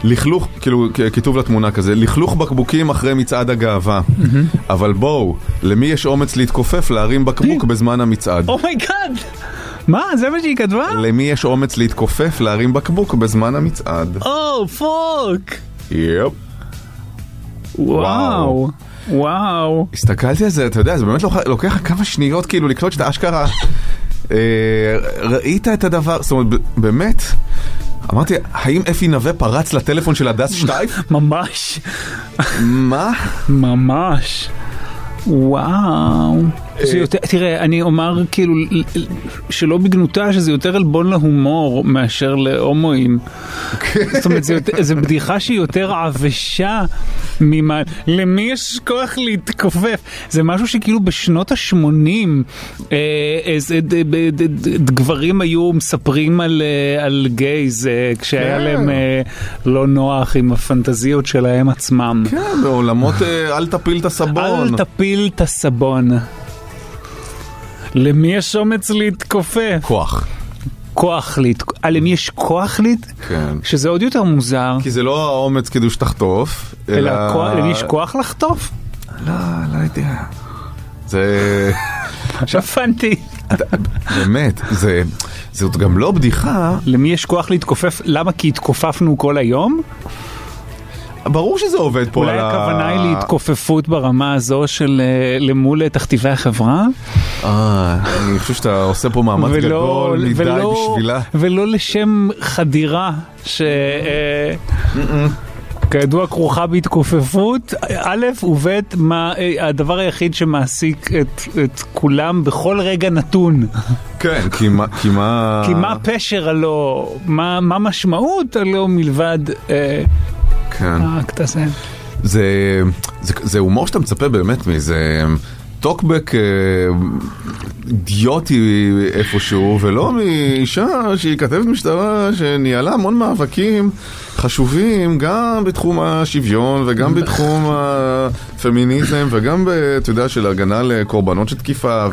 לכלוך, כאילו כיתוב לתמונה כזה, לכלוך בקבוקים אחרי מצעד הגאווה. אבל בואו, למי יש אומץ להתכופף להרים בקבוק בזמן המצעד? Oh my God! מה? זה מה שהיא כתבה? למי יש אומץ להתכופף להרים בקבוק בזמן המצעד? Oh, fuck! Yep. וואו. וואו. הסתכלתי על זה, אתה יודע, זה באמת לוקח- כמה שניות כאילו לקלוט שאתה אשכרה אה, ראית את הדבר, זאת אומרת, באמת, אמרתי, האם אפי נווה פרץ לטלפון של הדס שטייף? *laughs* ממש. מה? ממש. וואו. זה יותר, תראה, אני אומר כאילו, שלא בגנותה, שזה יותר עלבון להומור מאשר להומואים. זאת אומרת, זה בדיחה שהיא יותר עבשה ממה, למי יש כוח להתכופף? זה משהו שכאילו בשנות ה-80, אה, גברים היו מספרים על, אה, גייז, אה, כשהיה כן. להם אה, לא נוח עם הפנטזיות שלהם עצמם. כן, בעולמות אה, אל תפיל את הסבון. אל תפיל את הסבון. למי יש אומץ להתכופף? כוח. כוח להתכופף. אה, למי יש כוח להת... כן. שזה עוד יותר מוזר. כי זה לא האומץ כדי שתחטוף, אלא... אלא כוח- למי יש כוח לחטוף? לא, לא יודע. זה... הבנתי. באמת, זה... זאת גם לא בדיחה. למי יש כוח להתכופף? למה? כי התכופפנו כל היום? ברור שזה עובד פה אולי. הכוונה היא להתכופפות ברמה הזו של אה, למול אה, תכתיבי החברה? אה, אני חושב שאתה עושה פה מאמץ גדול מדי בשבילה. ולא לשם חדירה ש... אה, כידוע כרוכה בהתכופפות, א' וב' מה הדבר היחיד שמעסיק את, את כולם בכל רגע נתון. כן, כי מה... כי מה... כי מה פשר הלא, מה, מה משמעות הלא מלבד אה, כן. האקט הזה. זה, זה, זה הומור שאתה מצפה באמת מאיזה טוקבק אה, אידיוטי איפשהו, ולא מאישה שהיא כתבת משטרה שניהלה המון מאבקים חשובים גם בתחום השוויון וגם בתחום הפמיניזם וגם, אתה יודע, של הגנה לקורבנות של תקיפה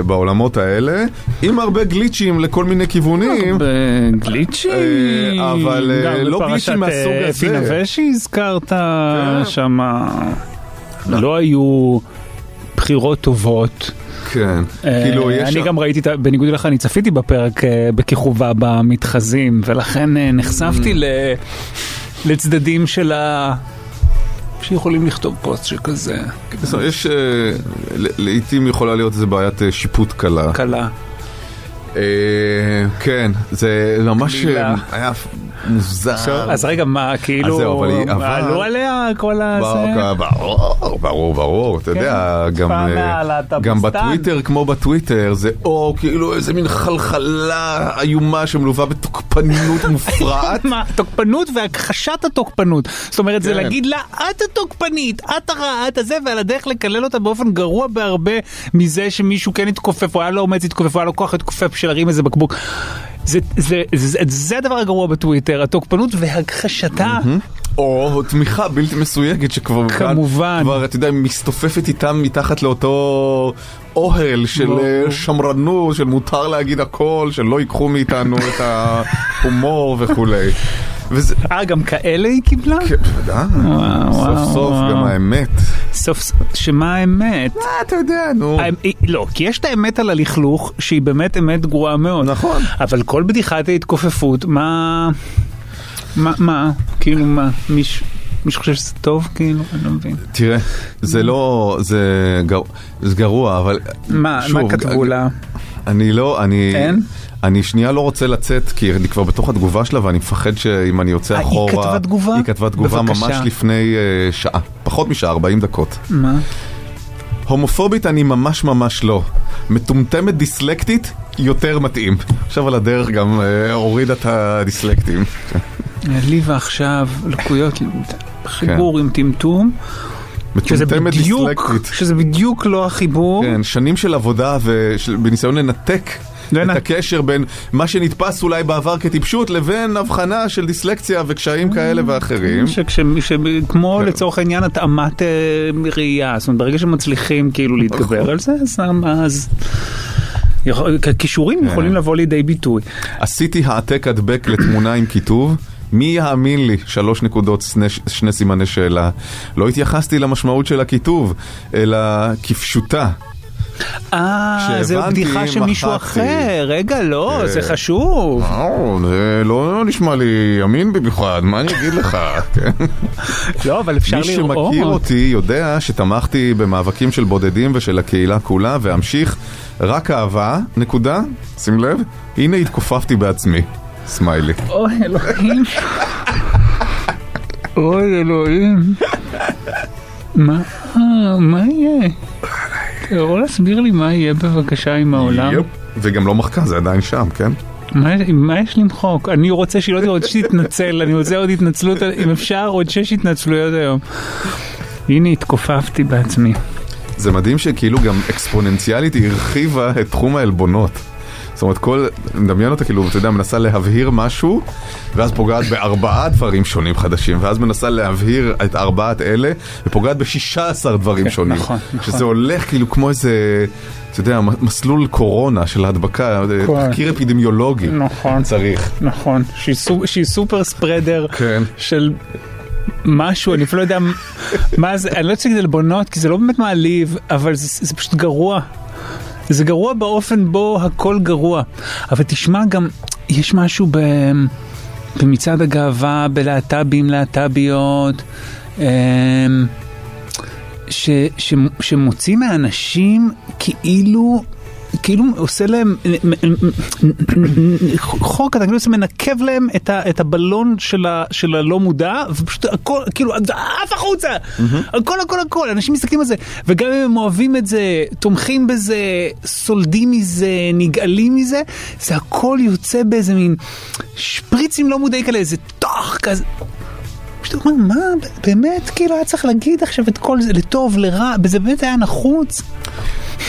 ובעולמות האלה, עם הרבה גליצ'ים לכל מיני כיוונים. גליצ'ים, אה, אבל אה, גם לא בפרשת, גליצ'ים מהסוג אה, הזה. נווה שהזכרת כן. שם, לא היו בחירות טובות. כן, אה, כאילו יש... אני גם ראיתי, בניגוד אליך, אני צפיתי בפרק אה, בכיכובה במתחזים, ולכן אה, נחשפתי Mm. ל- לצדדים של ה... שיכולים לכתוב פוסט שכזה. בסדר, יש, אה, לעיתים יכולה להיות איזה בעיית אה, שיפוט קלה. קלה. אה, כן, זה ממש היה מוזר. אז רגע, מה, כאילו, עלו עליה כל ה... ברור, ברור, ברור, אתה יודע, גם, אה, הלהט"ביסטן. גם בטוויטר כמו בטוויטר זה או כאילו איזה מין חלחלה איומה שמלווה בתוקפנות *laughs* מופרעת. מה, תוקפנות והכחשת התוקפנות. זאת אומרת, זה כן. להגיד לה, את התוקפנית, את הרעה, את הזה, ועל הדרך לקלל אותה באופן גרוע בהרבה מזה שמישהו כן התכופף, או היה לו אומץ להתכופף, או היה לו כוח להתכופף בשביל להרים איזה בקבוק. זה, זה, זה, זה הדבר הגרוע בטוויטר, התוקפנות והכחשתה. או תמיכה בלתי מסויגת שכבר כמובן. כבר אתה יודע מסתופפת איתם מתחת לאותו אוהל של. אה, שמרנות של מותר להגיד הכל שלא ייקחו מאיתנו את ההומור *laughs* וכולי. וזה אה, גם כאלה היא קיבלה? כן, בוודאי. סוף סוף. גם האמת. סוף סוף, שמה האמת? מה אתה יודע, נו. לא, כי יש את האמת על הלכלוך, שהיא באמת אמת גרועה מאוד. נכון. אבל כל בדיחת ההתכופפות, מה... מה, מה? כאילו מה? מישהו מישהו חושב שזה טוב? כאילו, אני לא מבין. תראה, זה לא, זה גר- זה גרוע, אבל מה, שוב, מה כתבו לה? אני לא, אני... אין? אני שנייה לא רוצה לצאת, כי אני כבר בתוך התגובה שלה ואני מפחד שאם אני יוצא אה, היא אחורה... כתבה תגובה? היא כתבה תגובה בבקשה. ממש לפני אה, שעה, פחות משעה, 40 דקות. מה? הומופובית אני ממש ממש לא. מטומטמת דיסלקטית, יותר מתאים. עכשיו על הדרך גם אה, הורידה את הדיסלקטים. לי ועכשיו לקויות חיבור עם טמטום. שזה מטומטמת בדיוק, דיסלקטית. שזה בדיוק לא החיבור. כן, שנים של עבודה ובניסיון לנתק את הקשר בין מה שנתפס אולי בעבר כטיפשות לבין הבחנה של דיסלקציה וקשיים כאלה ואחרים. שכש- כמו לצורך העניין התאמת אה, ראייה, זאת אומרת ברגע שמצליחים כאילו להתגבר על זה, אז- כישורים כן. יכולים לבוא לידי ביטוי. עשיתי העתק הדבק לתמונה עם כיתוב. מי יאמין לי? שלוש נקודות, שני, שני סימני שאלה. לא התייחסתי למשמעות של הכיתוב, אלא כפשוטה. אה, זו בדיחה של מישהו. אחר, רגע, לא, כן. זה חשוב. או, זה לא נשמע לי ימין במיוחד, מה אני אגיד לך? *laughs* כן. לא, אבל אפשר מי לראות. שמכיר אותי יודע שתמכתי במאבקים של בודדים ושל הקהילה כולה, ואמשיך רק אהבה, נקודה, שים לב, הנה התכופפתי בעצמי. סמיילי. אוי אלוהים. אוי אלוהים. מה, אה, מה יהיה? אתה יכול להסביר לי מה יהיה בבקשה עם העולם? וגם לא מחקה, זה עדיין שם, כן? מה, מה יש למחוק? אני רוצה שהיא לא תהיה, עוד שתתנצל, אני רוצה עוד התנצלות, אם אפשר עוד שש התנצלויות היום. הנה התכופפתי בעצמי. זה מדהים שכאילו גם אקספוננציאלית הרחיבה את תחום העלבונות. זאת אומרת, כל, מדמיין אותה כאילו, אתה יודע, מנסה להבהיר משהו, ואז פוגעת בארבעה דברים שונים חדשים, ואז מנסה להבהיר את ארבעת אלה, ופוגעת בשישה עשר דברים כן, שונים. נכון, נכון. שזה הולך כאילו כמו איזה, אתה יודע, מסלול קורונה של הדבקה, כן. תחקיר אפידמיולוגי. נכון. צריך. נכון, שהיא שהיא סופר ספרדר כן. של משהו, אני אפילו לא יודע מה זה, אני לא רוצה להגיד עלבונות, כי זה לא באמת מעליב, אבל זה, זה פשוט גרוע. זה גרוע באופן בו הכל גרוע. אבל תשמע גם, יש משהו ב... במצעד הגאווה, בלהט"בים, להט"ביות, אמ, ש, ש, שמוציא מהאנשים כאילו, כאילו עושה להם חור קטן, כאילו מנקב להם את, ה, את הבלון של, ה, של הלא מודע, ופשוט הכל, כאילו, עף החוצה! הכל, הכל, הכל, אנשים מסתכלים על זה, וגם אם הם אוהבים את זה, תומכים בזה, סולדים מזה, נגעלים מזה, זה הכל יוצא באיזה מין שפריצים לא מודעים כאלה, איזה טוח כזה. פשוט אומר, מה, באמת, כאילו היה צריך להגיד עכשיו את כל זה, לטוב, לרע, וזה באמת היה נחוץ.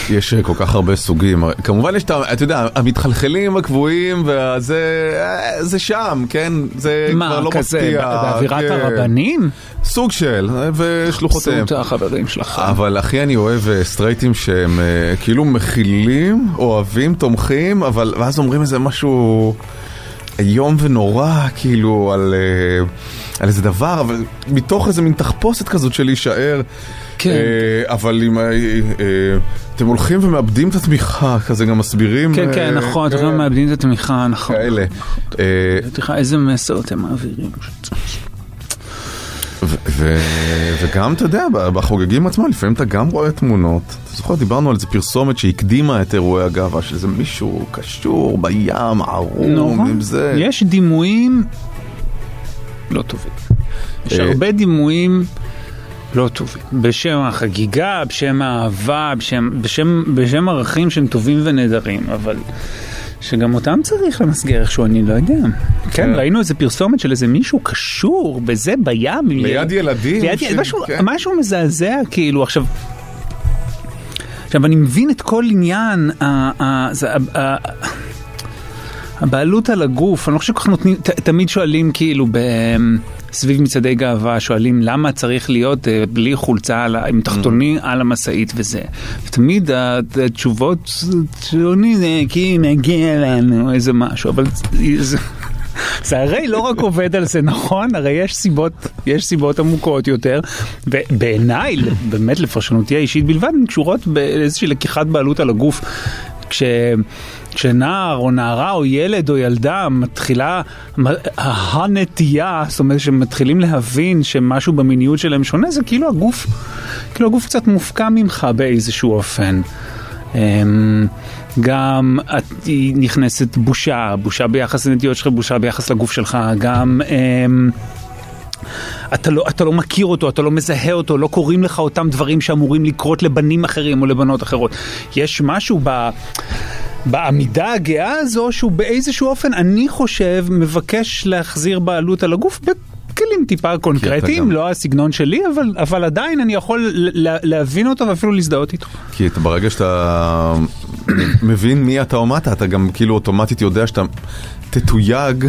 יש אה, כל כך הרבה סוגים, כמובן יש את, אתה יודע, המתחלחלים הקבועים, וזה אה, זה שם, כן? זה כבר מה, לא כזה, מפתיע. באווירת כן. הרבנים? סוג של, אה, ושלוחותיהם. חסות החברים שלך. אבל הכי אני אוהב סטרייטים שהם כאילו מכילים, אוהבים, תומכים, אבל ואז אומרים איזה משהו איום ונורא, כאילו, על, על איזה דבר, אבל מתוך איזה מין תחפושת כזאת של להישאר. כן. אה, אבל אם אה, אה, אתם הולכים ומאבדים את התמיכה, כזה גם מסבירים. כן, כן, נכון, אתם גם מאבדים את התמיכה, נכון. כאלה. איזה מסר אתם מעבירים? וגם, אתה יודע, בחוגגים עצמם, לפעמים אתה גם רואה תמונות. אתה זוכר, דיברנו על איזה פרסומת שהקדימה את אירועי הגאווה, של איזה מישהו קשור בים, ערום. עם זה. יש דימויים לא טובים. יש הרבה דימויים לא טובים. בשם החגיגה, בשם האהבה, בשם, בשם, בשם ערכים שהם טובים ונהדרים, אבל שגם אותם צריך למסגר איכשהו, אני לא יודע. כן, ראינו איזה פרסומת של איזה מישהו קשור בזה בים. ליד ילדים ליד, ש-. משהו, כן. משהו מזעזע, כאילו, עכשיו... עכשיו, אני מבין את כל עניין ה- ה- ה- ה- הבעלות על הגוף, אני לא חושב שכל כך נותנים, ת, תמיד שואלים כאילו ב... סביב מצעדי גאווה, שואלים למה צריך להיות אה, בלי חולצה על עם תחתוני על המשאית וזה. ותמיד התשובות שונים, זה כי מגיע לנו איזה משהו, אבל זה... *laughs* זה הרי לא רק עובד על זה, נכון? הרי יש סיבות, יש סיבות עמוקות יותר, ובעיניי, באמת לפרשנותי האישית בלבד, הן קשורות באיזושהי לקיחת בעלות על הגוף. כש... כשנער או נערה או ילד או ילדה מתחילה הנטייה, זאת אומרת שמתחילים להבין שמשהו במיניות שלהם שונה, זה כאילו הגוף, כאילו הגוף קצת מופקע ממך באיזשהו אופן. אמ, גם את, נכנסת בושה, בושה ביחס לנטיות שלך, בושה ביחס לגוף שלך, גם... אמ, אתה לא, אתה לא מכיר אותו, אתה לא מזהה אותו, לא קוראים לך אותם דברים שאמורים לקרות לבנים אחרים או לבנות אחרות. יש משהו ב... בעמידה הגאה הזו שהוא באיזשהו אופן, אני חושב, מבקש להחזיר בעלות על הגוף בכלים טיפה קונקרטיים, לא הסגנון שלי, אבל, אבל עדיין אני יכול ל- ל- להבין אותו ואפילו להזדהות איתו. כי אתה, ברגע שאתה מבין מי אתה או מה אתה, אתה גם כאילו אוטומטית יודע שאתה תתויג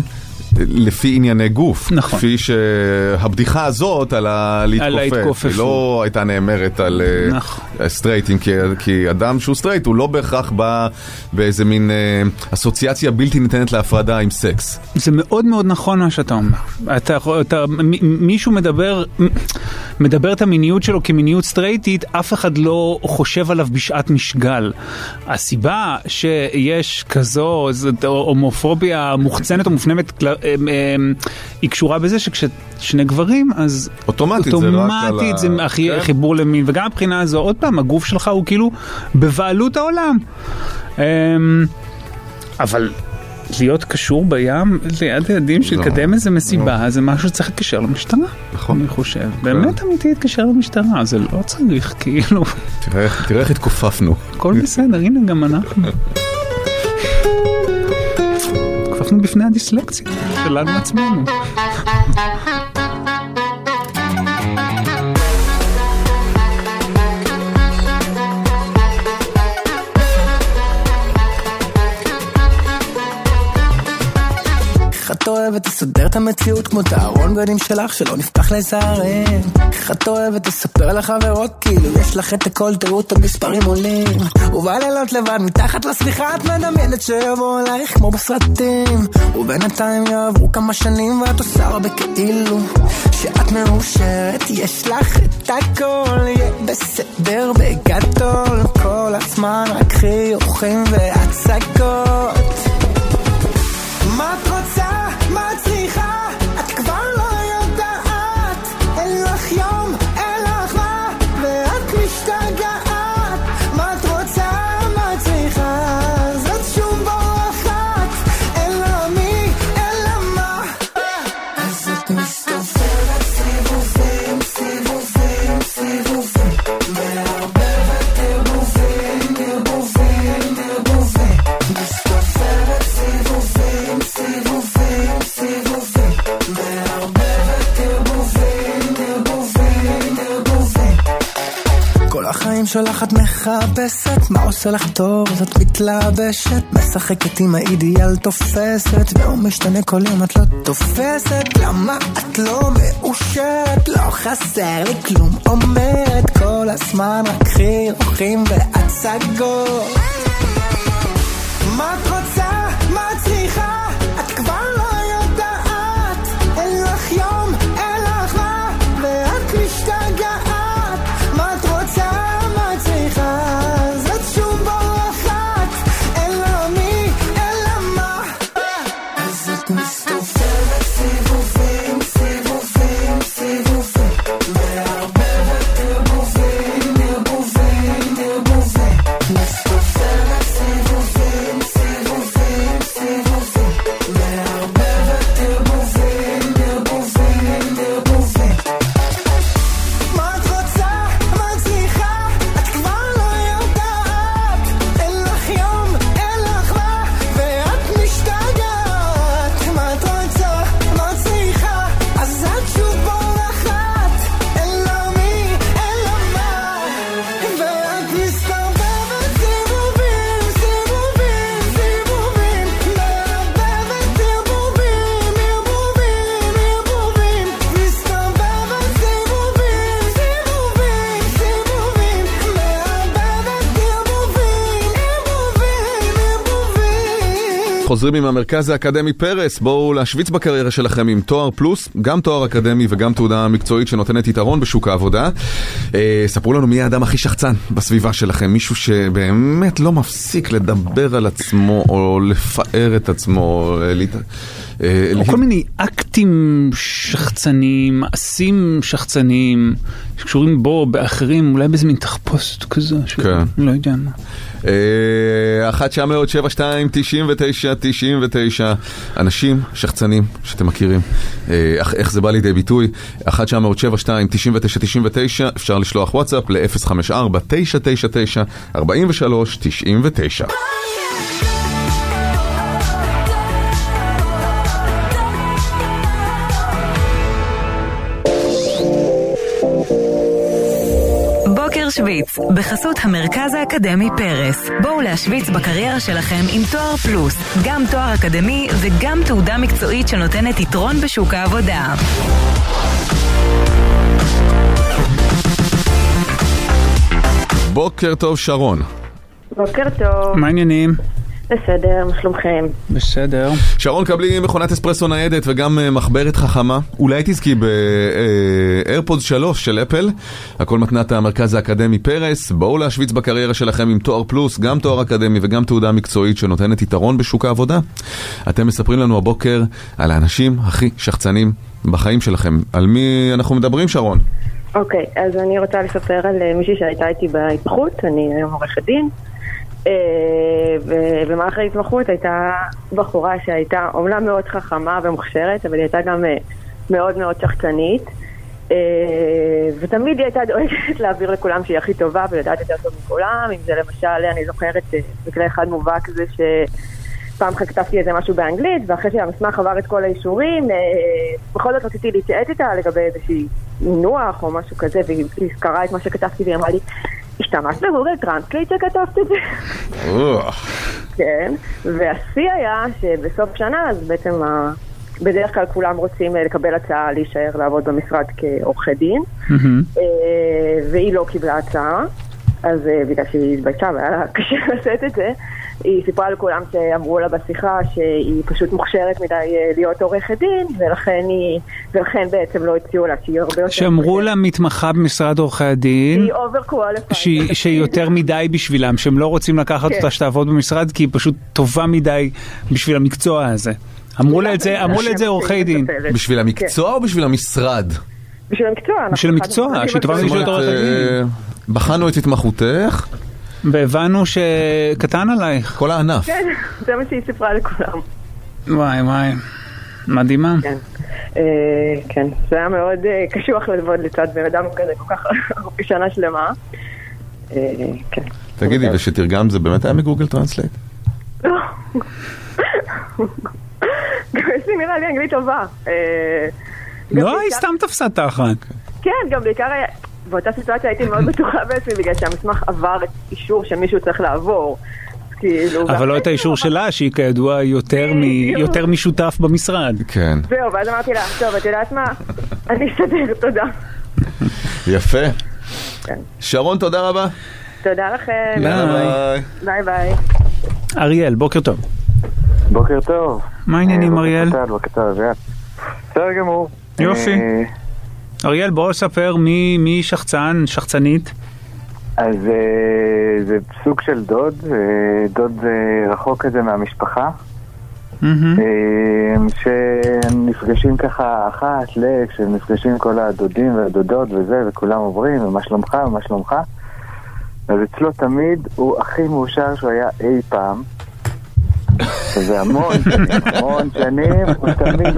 לפי ענייני גוף. נכון. כפי שהבדיחה הזאת על הלהתכופף. היא לא הייתה נאמרת על אה, נכון. סטרייטים, כי, כי אדם שהוא סטרייט הוא לא בהכרח בא באיזה מין אה, אסוציאציה בלתי ניתנת להפרדה עם סקס. זה מאוד מאוד נכון מה שאתה אומר. אתה, אתה, מ- מישהו מדבר, מדבר את המיניות שלו כמיניות סטרייטית, אף אחד לא חושב עליו בשעת משגל. הסיבה שיש כזו הומופוביה מוחצנת או מופנמת, כל- היא קשורה בזה שכששני גברים, אז אוטומטית זה רק על ה- אוטומטית כן. חיבור למין, וגם מבחינה הזו, עוד פעם, הגוף שלך הוא כאילו בבעלות העולם. אמ, אבל להיות קשור בים ליד ילדים שלקדם איזה מסיבה זה משהו שצריך להתקשר למשטרה. נכון. אני חושב. באמת אמיתי להתקשר למשטרה, זה לא צריך כאילו, תראה איך התכופפנו. הכל בסדר, הנה גם אנחנו. *laughs* כפפנו בפני הדיסלקציה שלנו עצמנו. את אוהבת לסדר את המציאות כמו את הארון בגדים שלך שלא נפתח לזערם. איך את אוהבת לספר לחברות כאילו יש לך את הכל תראו את המספרים עולים. ובלילות לבד מתחת לשמיכה את מדמיינת שיבוא אלייך כמו בסרטים. ובינתיים יעברו כמה שנים ואת עושה הרבה כאילו שאת מאושרת. יש לך את הכל יהיה בסדר בגדול. כל הזמן רק חיוכים והצגות שלך את מכבסת, מה עושה לך טוב? אז את מתלבשת, משחקת עם האידיאל תופסת, והוא משתנה כל יום את לא תופסת, למה את לא מאושרת? לא חסר לי כלום, אומרת כל הזמן רק חיוכים והצגות. מה את חוזרים עם המרכז האקדמי פרס, בואו להשוויץ בקריירה שלכם עם תואר פלוס, גם תואר אקדמי וגם תעודה מקצועית שנותנת יתרון בשוק העבודה. אה, ספרו לנו מי האדם הכי שחצן בסביבה שלכם, מישהו שבאמת לא מפסיק לדבר על עצמו או לפאר את עצמו. אה, אה, או לה- כל מיני אקטים שחצניים, מעשים שחצניים, שקשורים בו, באחרים, אולי באיזה מין תחפושת כזו, כן. לא יודע מה. אה, 1 900 72 99 99 אנשים שחצנים שאתם מכירים. אה, איך זה בא לידי ביטוי? 1 900 72 99 99 אפשר לשלוח וואטסאפ ל-054 999 43 99 בוקר שוויץ, בחסות המרכז האקדמי פרס. בואו להשוויץ בקריירה שלכם עם תואר פלוס, גם תואר אקדמי וגם תעודה מקצועית שנותנת יתרון בשוק העבודה. בוקר טוב שרון בוקר טוב, מה העניינים? בסדר, מה שלומכם? בסדר. שרון קבלי מכונת אספרסו ניידת וגם אה, מחברת חכמה אולי תזכי באיירפודס 3 של אפל הכל מתנת המרכז האקדמי פרס בואו להשוויץ בקריירה שלכם עם תואר פלוס גם תואר אקדמי וגם תעודה מקצועית שנותנת יתרון בשוק העבודה אתם מספרים לנו הבוקר על האנשים הכי שחצנים בחיים שלכם על מי אנחנו מדברים שרון? אוקיי, אז אני רוצה לספר על אה, מישהי שהייתה איתי בהתמחות, אני היום עורכת דין. אה, ובמהלך ההתמחות הייתה בחורה שהייתה אומנם מאוד חכמה ומוכשרת, אבל היא הייתה גם אה, מאוד מאוד שחצנית. אה, ותמיד היא הייתה דואגת *laughs* להעביר לכולם שהיא הכי טובה ויודעת יותר טוב מכולם, אם זה למשל, אני זוכרת מקרה אחד מובהק זה ש... פעם אחת כתבתי איזה משהו באנגלית, ואחרי שהמסמך עבר את כל האישורים, בכל זאת רציתי להתייעץ איתה לגבי איזושהי מינוח או משהו כזה, והיא היא קראה את מה שכתבתי והיא אמרה לי, השתמשת ב Google Translate כשכתבת את זה? כן, והשיא היה שבסוף שנה, אז בעצם ה... בדרך כלל כולם רוצים אה, לקבל הצעה להישאר לעבוד במשרד כעורכי דין, אה, והיא לא קיבלה הצעה, אז אה, בגלל שהיא התביישה והיה לה קשה *laughs* לשאת את זה, היא סיפרה לכולם שאמרו לה בשיחה שהיא פשוט מוכשרת מדי אה, להיות עורכת דין, ולכן, היא, ולכן בעצם לא הציעו לה שהיא הרבה יותר... שאמרו לה מתמחה במשרד עורכי הדין, היא overqualified. שהיא שהיא יותר מדי בשבילם, שהם לא רוצים לקחת כן. אותה שתעבוד במשרד כי היא פשוט טובה מדי בשביל המקצוע הזה. אמרו לה את זה, אמרו לה את זה עורכי דין. בשביל המקצוע או בשביל המשרד? בשביל המקצוע. בשביל המקצוע, שהיא טובה בשביל אומרת, עורכת אה, דין. בחנו את התמחותך, והבנו שקטן עלייך. כל הענף. כן, זה מה שהיא סיפרה לכולם. וואי וואי, מדהימה. כן. אה, כן, זה היה מאוד אה, קשוח לעבוד לצד בן אדם כזה כל כך הרבה שנה שלמה. אה, כן. תגידי, ושתרגם זה באמת היה מ Google Translate? לא. גם יש לי נראה לי אנגלית טובה. לא, היא סתם תפסה תחת. כן, גם בעיקר היה- באותה סיטואציה הייתי מאוד בטוחה בעצמי בגלל שהמסמך עבר את אישור שמישהו צריך לעבור. כאילו... אבל לא את האישור שלה, שהיא כידוע יותר משותף במשרד. כן. זהו, ואז אמרתי לה, טוב, את יודעת מה? אני אסתדר, תודה. יפה. כן. שרון, תודה רבה. תודה לכם. ביי. ביי ביי. אריאל, בוקר טוב. בוקר טוב. מה העניינים, אה, אריאל? בוקר טוב. בסדר גמור. יופי. אריאל, בוא ספר מי מי שחצן, שחצנית. אז אה, זה סוג של דוד, אה, דוד אה, רחוק כזה מהמשפחה. אה, שנפגשים ככה אחת ל... כשנפגשים כל הדודים והדודות וזה, וכולם עוברים, ומה שלומך, ומה שלומך. אז אצלו תמיד הוא הכי מאושר שהוא היה אי פעם. וזה המון המון שנים, הוא תמיד,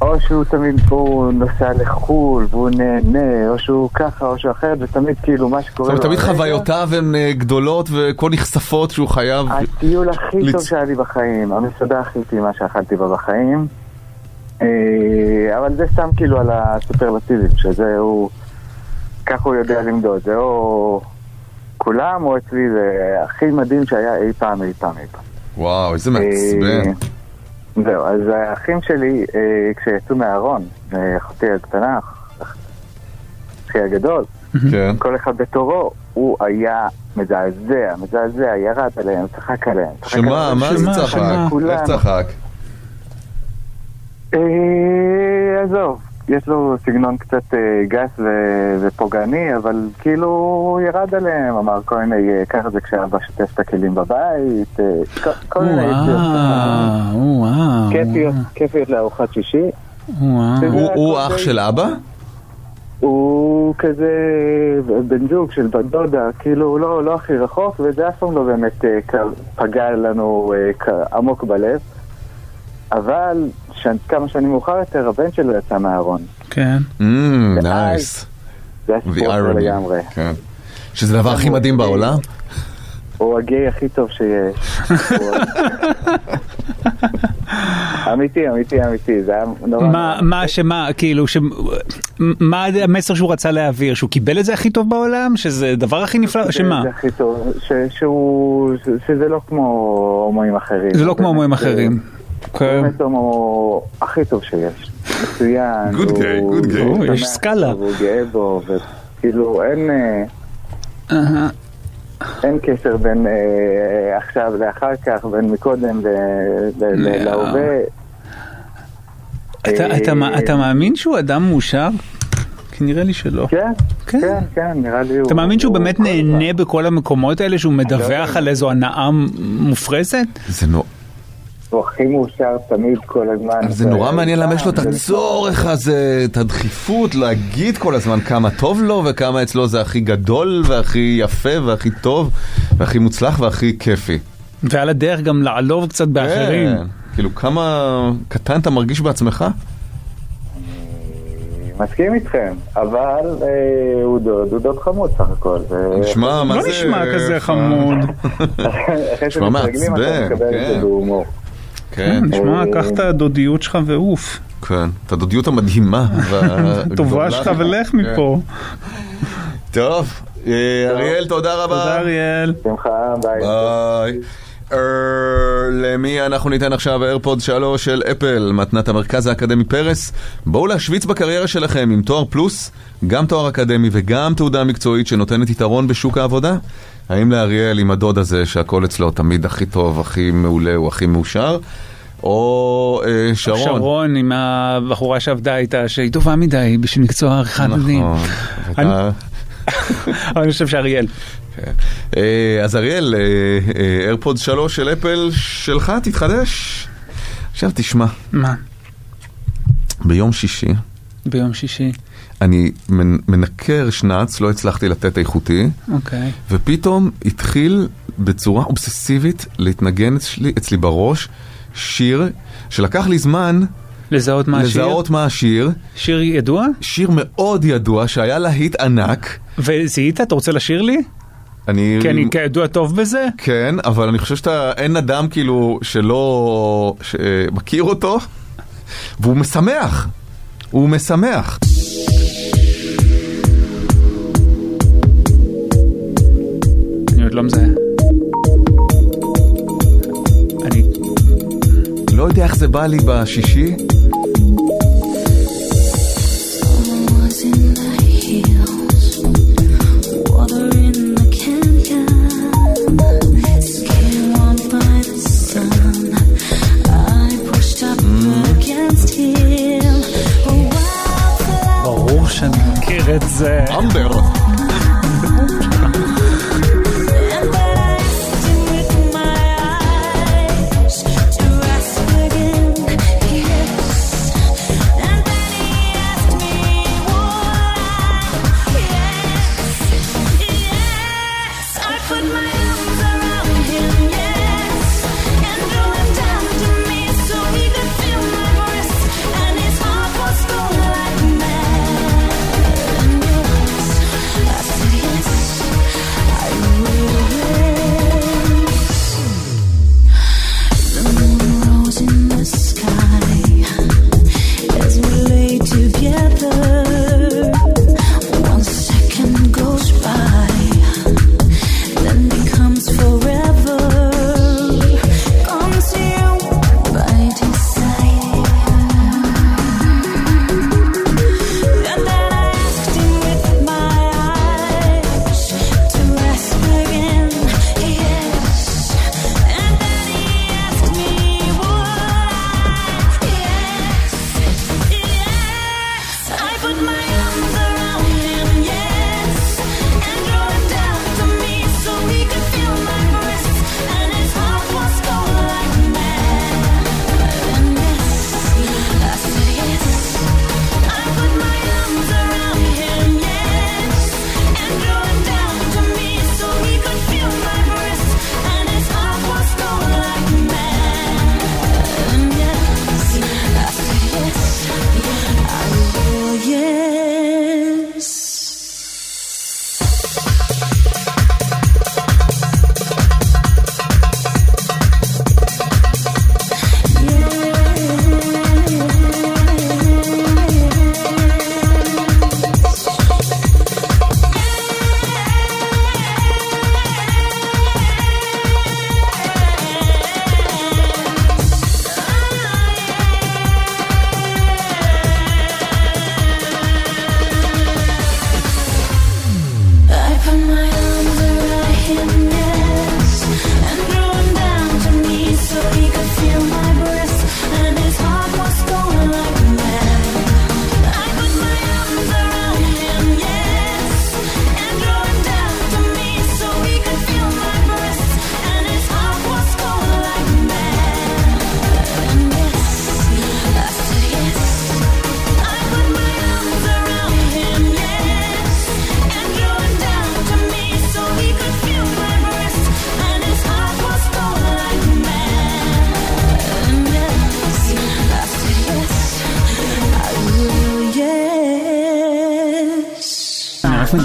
או שהוא תמיד, הוא נוסע לחו"ל והוא נהנה, או שהוא ככה, או שהוא אחרת, ותמיד כאילו מה זאת שקורה אומרת, לו תמיד חוויותיו הן אה, גדולות וכה נחשפות שהוא חייב... הטיול הכי טוב שהיה לי בחיים, המסעדה הכי טעימה שאכלתי בה בחיים. אה, אבל זה סתם כאילו על הסופרלטיבים, שזה הוא, ככה הוא יודע למדוד, זה או כולם או אצלי, זה הכי מדהים שהיה אי פעם, אי פעם, אי פעם. וואו, איזה מעצבן. אה, זהו, אז האחים שלי, אה, כשיצאו מהארון, אה, אחותי הקטנה, אחי הגדול, כן. כל אחד בתורו, הוא היה מזעזע, מזעזע, ירד עליהם, צחק עליהם. שמה. מה זה צחק? איך. צחק? עזוב, יש לו סגנון קצת אה, גס ו- ופוגעני, אבל כאילו הוא ירד עליהם, אמר כל מיני, אה, ככה זה כשאבא שוטף את הכלים בבית, אה, כל- מיני. כיפיות, כיפיות לארוחת שישי. הוא- אח של אבא? הוא כזה בן זוג של בת דודה, כאילו הוא לא, לא הכי רחוק, וזה אף פעם לא באמת אה, כ- פגע לנו אה, כ- עמוק בלב. אבל ש... כמה שנים מאוחר יותר, הבן שלו יצא מהארון. כן. נייס. זה היה סיפור אחר לגמרי. כן. שזה הדבר הכי מדהים בעולם. הוא הגיי הכי טוב שיש. *laughs* אמיתי, אמיתי, אמיתי, זה היה נורא... מה, מה, שמה, כאילו, ש... מה המסר שהוא רצה להעביר? שהוא קיבל את זה הכי טוב בעולם? שזה הדבר הכי נפלא? שמה? זה הכי טוב, ש- שהוא, ש- שזה לא כמו הומואים אחרים. זה לא כמו הומואים אחרים. זה באמת הומו הכי טוב שיש. מצוין. הוא- good guy. הוא או, יש סקאלה. הוא גאה בו, וכאילו אין... אה, אין קשר בין אה, עכשיו לאחר כך, בין מקודם ל- ל- ל- לא. להווה. אתה- אה, אתה אתה מאמין שהוא אדם מאושר? כי נראה לי שלא. כן, כן, כן, נראה לי הוא... אתה מאמין שהוא הוא באמת. לא נהנה בכל המקומות האלה, שהוא מדווח על איזו הנאה מופרזת? זה נו... הוא הכי מאושר תמיד כל הזמן. זה נורא מעניין למה יש לו את הצורך הזה, את הדחיפות להגיד כל הזמן כמה טוב לו וכמה אצלו זה הכי גדול והכי יפה והכי טוב והכי מוצלח והכי כיפי. ועל הדרך גם לעלוב קצת באחרים. כן, כאילו כמה קטן אתה מרגיש בעצמך? מסכים איתכם, אבל אה, הוא דוד, הוא דוד חמוד סך הכל. נשמע, מה לא זה... נשמע כזה חמוד. *laughs* אחרי נשמע שמתרגלים אתה מעצבן, מקבל את כן. כן, נשמע, קח את הדודיות שלך ועוף. כן, את הדודיות המדהימה. והגדולה טובה שלך ולך כן. מפה. טוב, אה, אריאל, תודה רבה. תודה אריאל. שמחה, ביי. ביי. אה, למי אנחנו ניתן עכשיו איירפוד 3 של אפל, מתנת המרכז האקדמי פרס? בואו להשוויץ בקריירה שלכם עם תואר פלוס, גם תואר אקדמי וגם תעודה מקצועית שנותנת יתרון בשוק העבודה? האם לאריאל עם הדוד הזה שהכל אצלו תמיד הכי טוב, הכי מעולה, הוא הכי מאושר? או אה, שרון? שרון עם הבחורה שעבדה איתה, שהיא טובה מדי בשביל מקצוע עריכת דין. נכון. אתה- אבל אני חושב שאריאל. כן. אה, אז אריאל, איירפוד 3 של אפל שלך תתחדש. עכשיו תשמע, מה? ביום שישי ביום שישי. אני מנ- מנקר שנץ, לא הצלחתי לתת איכותי, אוקיי. ופתאום התחיל בצורה אובססיבית להתנגן אצלי, אצלי בראש שיר שלקח לי זמן לזהות מה השיר? לזהות מה השיר. שיר ידוע? שיר מאוד ידוע שהיה להיט ענק. וזיהית? אתה רוצה לשיר לי? אני... כי אני כידוע טוב בזה? כן, אבל אני חושב שאתה, אין אדם כאילו שלא מכיר אותו, והוא משמח. הוא משמח. אני עוד לא מזהה. לא יודע איך זה בא לי בשישי. ברור שאני מכיר את זה. אמבר.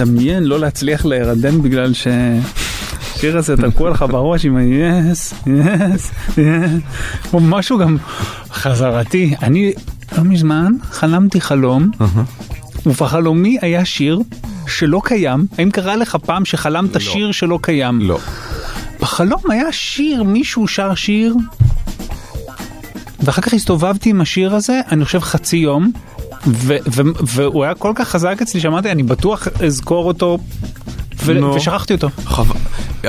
מדמיין לא להצליח להירדם בגלל שהשיר הזה תקוע לך בראש עם ה-yes, yes, yes, או משהו גם חזרתי. אני לא מזמן חלמתי חלום, ובחלומי היה שיר שלא קיים. האם קרה לך פעם שחלמת שיר שלא קיים? לא. בחלום היה שיר, מישהו שר שיר, ואחר כך הסתובבתי עם השיר הזה, אני חושב חצי יום, ו- ו- והוא היה כל כך חזק אצלי שאמרתי, אני בטוח אזכור אותו, ו- נו. ושכחתי אותו. חב...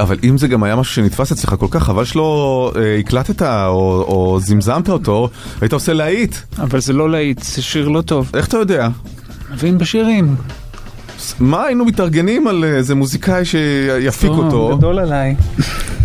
אבל אם זה גם היה משהו שנתפס אצלך כל כך, חבל שלא אה, הקלטת או, או זמזמת אותו, היית עושה להיט. אבל זה לא להיט, זה שיר לא טוב. איך אתה יודע? מבין בשירים. מה היינו מתארגנים על איזה מוזיקאי שיפיק אותו, גדול עליי.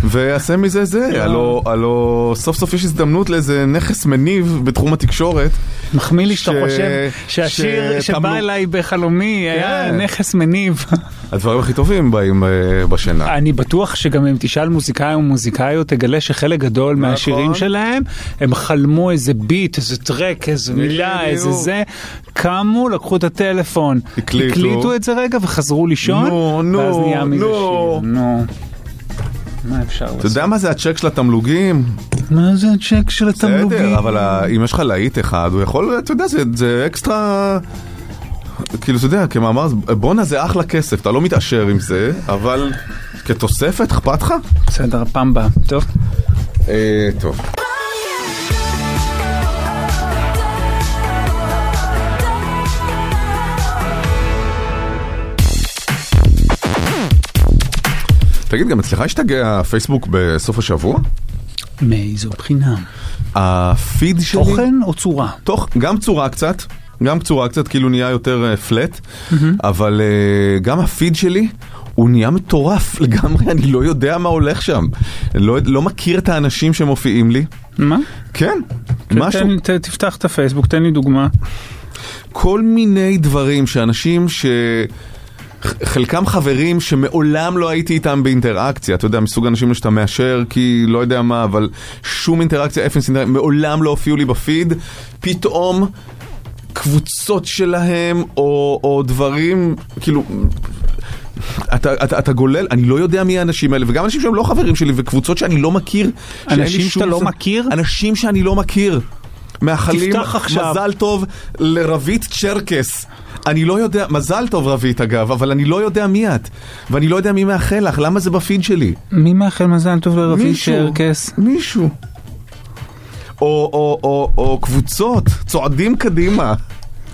ויעשה מזה זה, הלו, הלו סוף סוף יש הזדמנות לאיזה נכס מניב בתחום התקשורת. מחמיא לי שאתה חושב שהשיר שבא שתמלוג- אליי בחלומי היה כן. נכס מניב. הדברים הכי טובים באים אה, בשינה. אני בטוח שגם אם תשאל מוזיקאי או מוזיקאיות, תגלה שחלק גדול נכון. מהשירים שלהם, הם חלמו איזה ביט, איזה טרק, איזה מילה. איזה זה. קמו, לקחו את הטלפון, הקליטו. הקליטו את זה רגע וחזרו לישון, נו, נו, ואז נהיה מזה נו. שיר. נו. מה אפשר אתה לעשות? יודע מה זה הצ'ק של התמלוגים? מה זה הצ'ק של התמלוגים? בסדר, אבל אם יש לך להיט אחד, הוא יכול, אתה יודע, זה, זה אקסטרה... כאילו, אתה יודע, כמאמר, בואנה זה אחלה כסף, אתה לא מתעשר עם זה, אבל כתוספת, אכפת לך? בסדר, הפעם הבאה. טוב. אה, טוב. תגיד, גם אצלך השתגע פייסבוק בסוף השבוע? מאיזו בחינה? הפיד שלי... תוכן או צורה? תוך, גם צורה קצת, גם צורה קצת, כאילו נהיה יותר פלט, אבל אה, גם הפיד שלי... הוא נהיה מטורף *laughs* לגמרי, אני לא יודע מה הולך שם. לא, לא מכיר את האנשים שמופיעים לי. מה? כן, כן, משהו. תן- ת- תפתח את הפייסבוק, תן לי דוגמה. כל מיני דברים שאנשים ש... חלקם חברים שמעולם לא הייתי איתם באינטראקציה, אתה יודע, מסוג אנשים שאתה מאשר כי לא יודע מה, אבל שום אינטראקציה, אפס אינטראקציה, מעולם לא הופיעו לי בפיד, פתאום קבוצות שלהם או, או דברים, כאילו... אתה, אתה, אתה גולל, אני לא יודע מי האנשים האלה, וגם אנשים שהם לא חברים שלי, וקבוצות שאני לא מכיר. אנשים שאתה לא מכיר? אנשים שאני לא מכיר. מאחלים. מזל טוב לרבית צ'רקס. אני לא יודע, מזל טוב רבית אגב, אבל אני לא יודע מי את. ואני לא יודע מי מאחל לך, למה זה בפיד שלי? מי מאחל מזל טוב מישהו. צ'רקס? מישהו. או, או, או, או קבוצות, צועדים קדימה.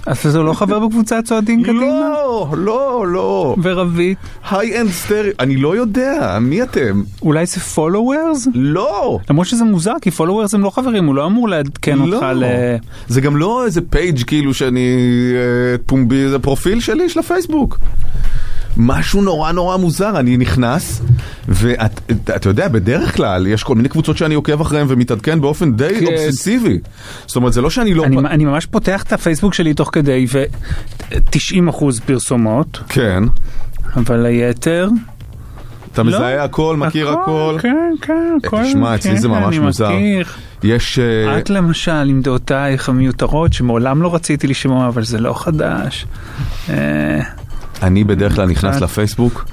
אז אתה לא חבר בקבוצת צועדים קדימה? לא, לא, לא. ורבית? היי-אנד סטרי, אני לא יודע, מי אתם? אולי זה followers? לא. למרות שזה מוזר, כי followers הם לא חברים, הוא לא אמור לעדכן לא. אותך ל... זה גם לא איזה page כאילו שאני אה, פומבי, זה פרופיל שלי של הפייסבוק. משהו נורא נורא מוזר, אני נכנס, ואתה יודע, בדרך כלל יש כל מיני קבוצות שאני עוקב אחריהן ומתעדכן באופן די כן. אובססיבי. זאת אומרת, זה לא שאני לא... אני, אני ממש פותח את הפייסבוק שלי תוך כדי, ו-90% פרסומות, כן. אבל היתר... אתה לא. מזהה הכל, מכיר הכל. כן, כן, הכל. תשמע, אצלי כן, זה ממש מוזר. מכיר. יש... אה, את למשל, עם דעותייך המיותרות, שמעולם לא רציתי לשמוע, אבל זה לא חדש. אה, אני בדרך כלל נכנס קצת. לפייסבוק,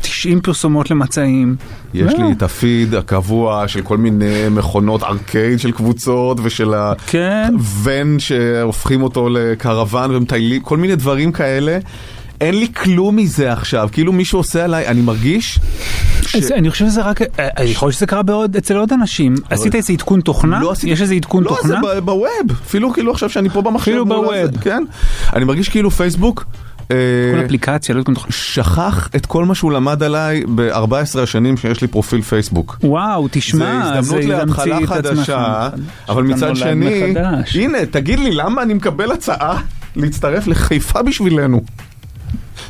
90 פרסומות למצעים. יש לא. לי את הפיד הקבוע של כל מיני מכונות ארקייד של קבוצות ושל כן. הוון שהופכים אותו לקרוון ומטיילים, כל מיני דברים כאלה. אין לי כלום מזה עכשיו, כאילו מישהו עושה עליי, אני מרגיש ש... אז אני חושב שזה רק, אה, יכול להיות שזה קרה בעוד, אצל עוד אנשים. עשית איזה עדכון תוכנה? לא עשיתי- יש איזה עדכון לא, תוכנה? זה ב- בווב, אפילו כאילו עכשיו שאני פה במחשב. אפילו בווב. כן. אני מרגיש כאילו פייסבוק... אה, עדכון אפליקציה, לא תוכנה. שכח את כל מה שהוא למד עליי ב-14 השנים שיש לי פרופיל פייסבוק. וואו, תשמע, זה הזדמנות להתחלה חדשה, מחדש. אבל מצד שני. הנה, תגיד לי, למה אני מקבל הצעה להצטרף לחיפה בשבילנו?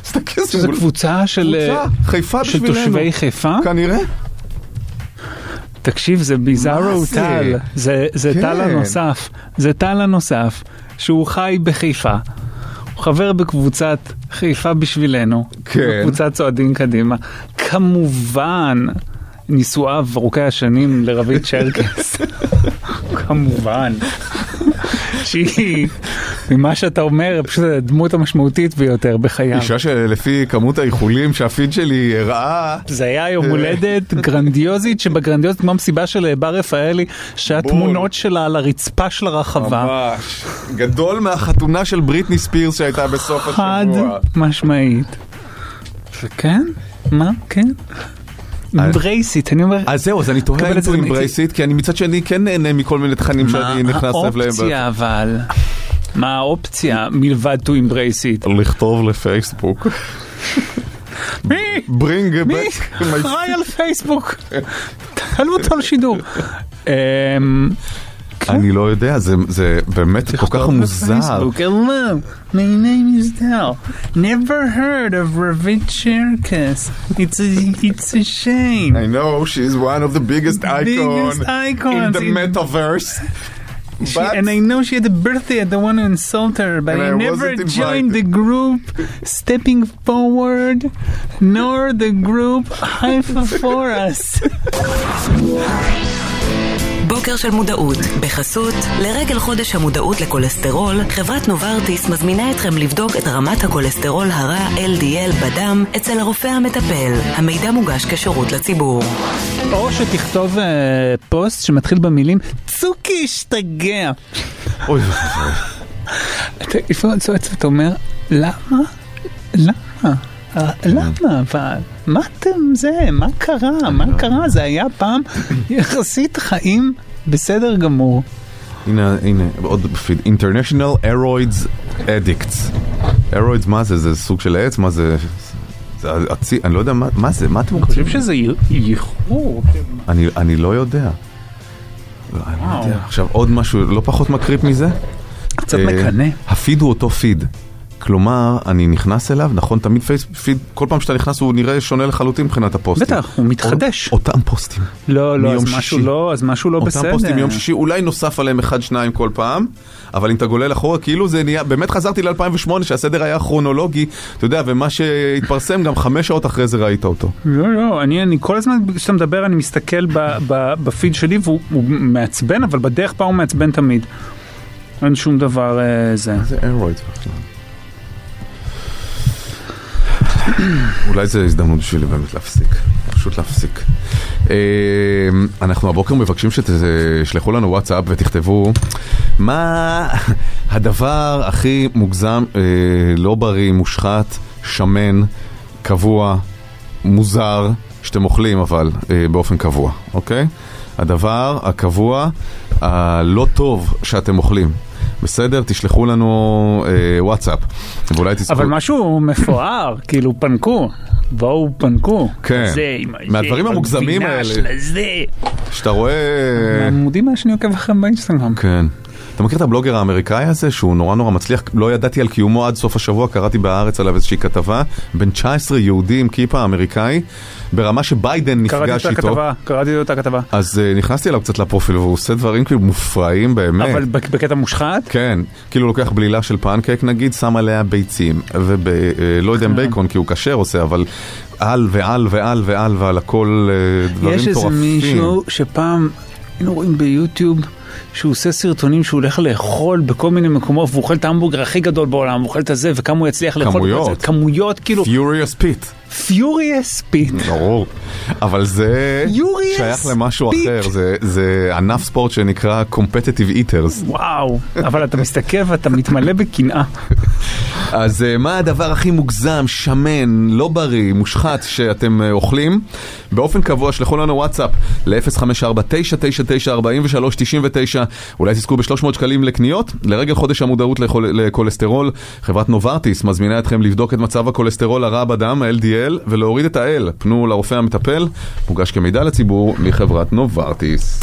תסתכל, מול- קבוצה של אה. תושבי חיפה? כנראה. תקשיב, זה ביזארו? טל, זה, זה כן. טל הנוסף, זה טל הנוסף, שהוא חי בחיפה. חבר בקבוצת חיפה בשבילנו, כן. בקבוצת צועדים קדימה. כמובן, נישואיו ארוכי השנים לרבית צ'רקס. *laughs* כמובן. שהיא ממה שאתה אומר, פשוט הדמות המשמעותית ביותר בחייו. אישה שלפי כמות האיחולים שהפיד שלי הראה, זה היה יום הולדת *laughs* גרנדיוזית, שבגרנדיוזית כמו המסיבה של אה, בר רפאלי, שהיה בול. תמונות שלה על הרצפה של הרחבה. ממש, גדול מהחתונה של בריטני ספירס שהייתה בסוף חד השבוע. משמעית. כן? מה? כן? embrace it, אני אומר... אז זהו, אז אני תוהה אם גם- embrace it, כי אני מצד שני כן נהנה מכל מיני תכנים שאני נכנס לב להם. האופציה אבל? מה האופציה מלבד to embrace it? לכתוב לפייסבוק. מי? ברינג מי אחראי על *laughs* פייסבוק? תעלו אותו לשידור. אמ, אני לא יודע, זה- זה באמת כל כך מוזר. Facebook, hello, my name is Dell. Never heard of Ravit Cherkes. It's a, it's a shame. I know she's one of the biggest icon Biggest in icons the in- metaverse. She, But and I know she had a birthday. I don't want to insult her, but And I, I never wasn't joined the group stepping forward, nor the group high for us. *laughs* בוקר של מודעות, בחסות, לרגל חודש המודעות לכולסטרול, חברת נוברטיס מזמינה אתכם לבדוק את רמת הכולסטרול הרע LDL בדם אצל הרופא המטפל. המידע מוגש כשירות לציבור. או שתכתוב אה, פוסט שמתחיל במילים צוקי השתגע. אוי, אתה לפעמים צועץ ואתה אומר, למה? למה? אה, למה אבל? מה אתם זה? מה קרה? מה קרה? זה היה פעם יחסית חיים בסדר גמור. הנה, הנה, עוד בפיד, International Aeroids Addicts. Aeroids מה זה? זה סוג של עץ? מה זה? זה עצי, אני לא יודע מה מה זה, מה אתם אני רוצים? חושב שזה ייחור. אני, אני לא יודע. לא, אני לא. יודע. עכשיו עוד משהו לא פחות מקריפ מזה. קצת אה, מקנא. הפיד הוא אותו פיד. כלומר, אני נכנס אליו, נכון, תמיד פייס, פיד, כל פעם שאתה נכנס הוא נראה שונה לחלוטין מבחינת הפוסטים. בטח, הוא מתחדש. אותם פוסטים. לא, לא, אז משהו שישי. לא, אז משהו לא אותם בסדר. פוסטים מיום שישי, אולי נוסף עליהם אחד, שניים כל פעם, אבל אם אתה גולל אחורה, כאילו זה נהיה, באמת חזרתי ל-2008, שהסדר היה כרונולוגי, אתה יודע, ומה שהתפרסם, גם חמש שעות אחרי זה ראית אותו. לא, לא, אני, אני כל הזמן כשאתה מדבר אני מסתכל ב, ב, בפיד שלי והוא הוא מעצבן, אבל בדרך פעם הוא מעצבן תמיד. אין שום דבר אה, זה. זה איירוידס בכלל. אולי זו הזדמנות בשבילי באמת להפסיק, פשוט להפסיק. אה, אנחנו הבוקר מבקשים שתשלחו לנו וואטסאפ ותכתבו מה הדבר הכי מוגזם, אה, לא בריא, מושחת, שמן, קבוע, מוזר, שאתם אוכלים אבל אה, באופן קבוע, אוקיי? הדבר הקבוע, הלא טוב שאתם אוכלים. בסדר? תשלחו לנו אה, וואטסאפ, ואולי תזכו... אבל משהו מפואר, *laughs* כאילו פנקו, בואו פנקו. כן, זה, מהדברים המוגזמים בגבינה האלה. שאתה רואה... עמודים מה שאני עוקב אחריהם באינסטגרם. כן. אתה מכיר את הבלוגר האמריקאי הזה שהוא נורא נורא מצליח? לא ידעתי על קיומו עד סוף השבוע, קראתי בהארץ עליו איזושהי כתבה. בן 19 יהודי עם כיפה אמריקאי, ברמה שביידן קראתי נפגש את איתו. הכתבה, קראתי את הכתבה. אז uh, נכנסתי אליו קצת לפרופיל והוא עושה דברים כאילו מופרעים באמת. אבל בק- בקטע מושחת? כן, כאילו לוקח בלילה של פנקייק נגיד, שם עליה ביצים, ולא יודע אם בייקון כי הוא כשר עושה, אבל על ועל ועל ועל ועל הכל אה, דברים יש איזה מטורפים. מישהו שפעם היינו רואים ביוטיוב שהוא עושה סרטונים שהוא הולך לאכול בכל מיני מקומות והוא אוכל את ההמבורגר הכי גדול בעולם, הוא אוכל את הזה וכמה הוא יצליח לאכול. כמויות. את זה. כמויות כאילו. Furious Pete. Furious Pete. ברור, אבל זה Furious שייך למשהו Pete. אחר, זה- זה ענף ספורט שנקרא Competitive Eaters. וואו, אבל אתה מסתכל ואתה מתמלא בקנאה. *laughs* אז אה, מה הדבר הכי מוגזם, שמן, לא בריא, מושחת שאתם אה, אוכלים? באופן קבוע שלחו לנו וואטסאפ ל-054-999-4399 אולי תזכו ב-300 שקלים לקניות. לרגל חודש המודעות לכול- לכולסטרול, חברת נוברטיס מזמינה אתכם לבדוק את מצב הכולסטרול הרע בדם, ה-LDL, ולהוריד את ה-L. פנו לרופא המטפל, מוגש כמידע לציבור מחברת נוברטיס.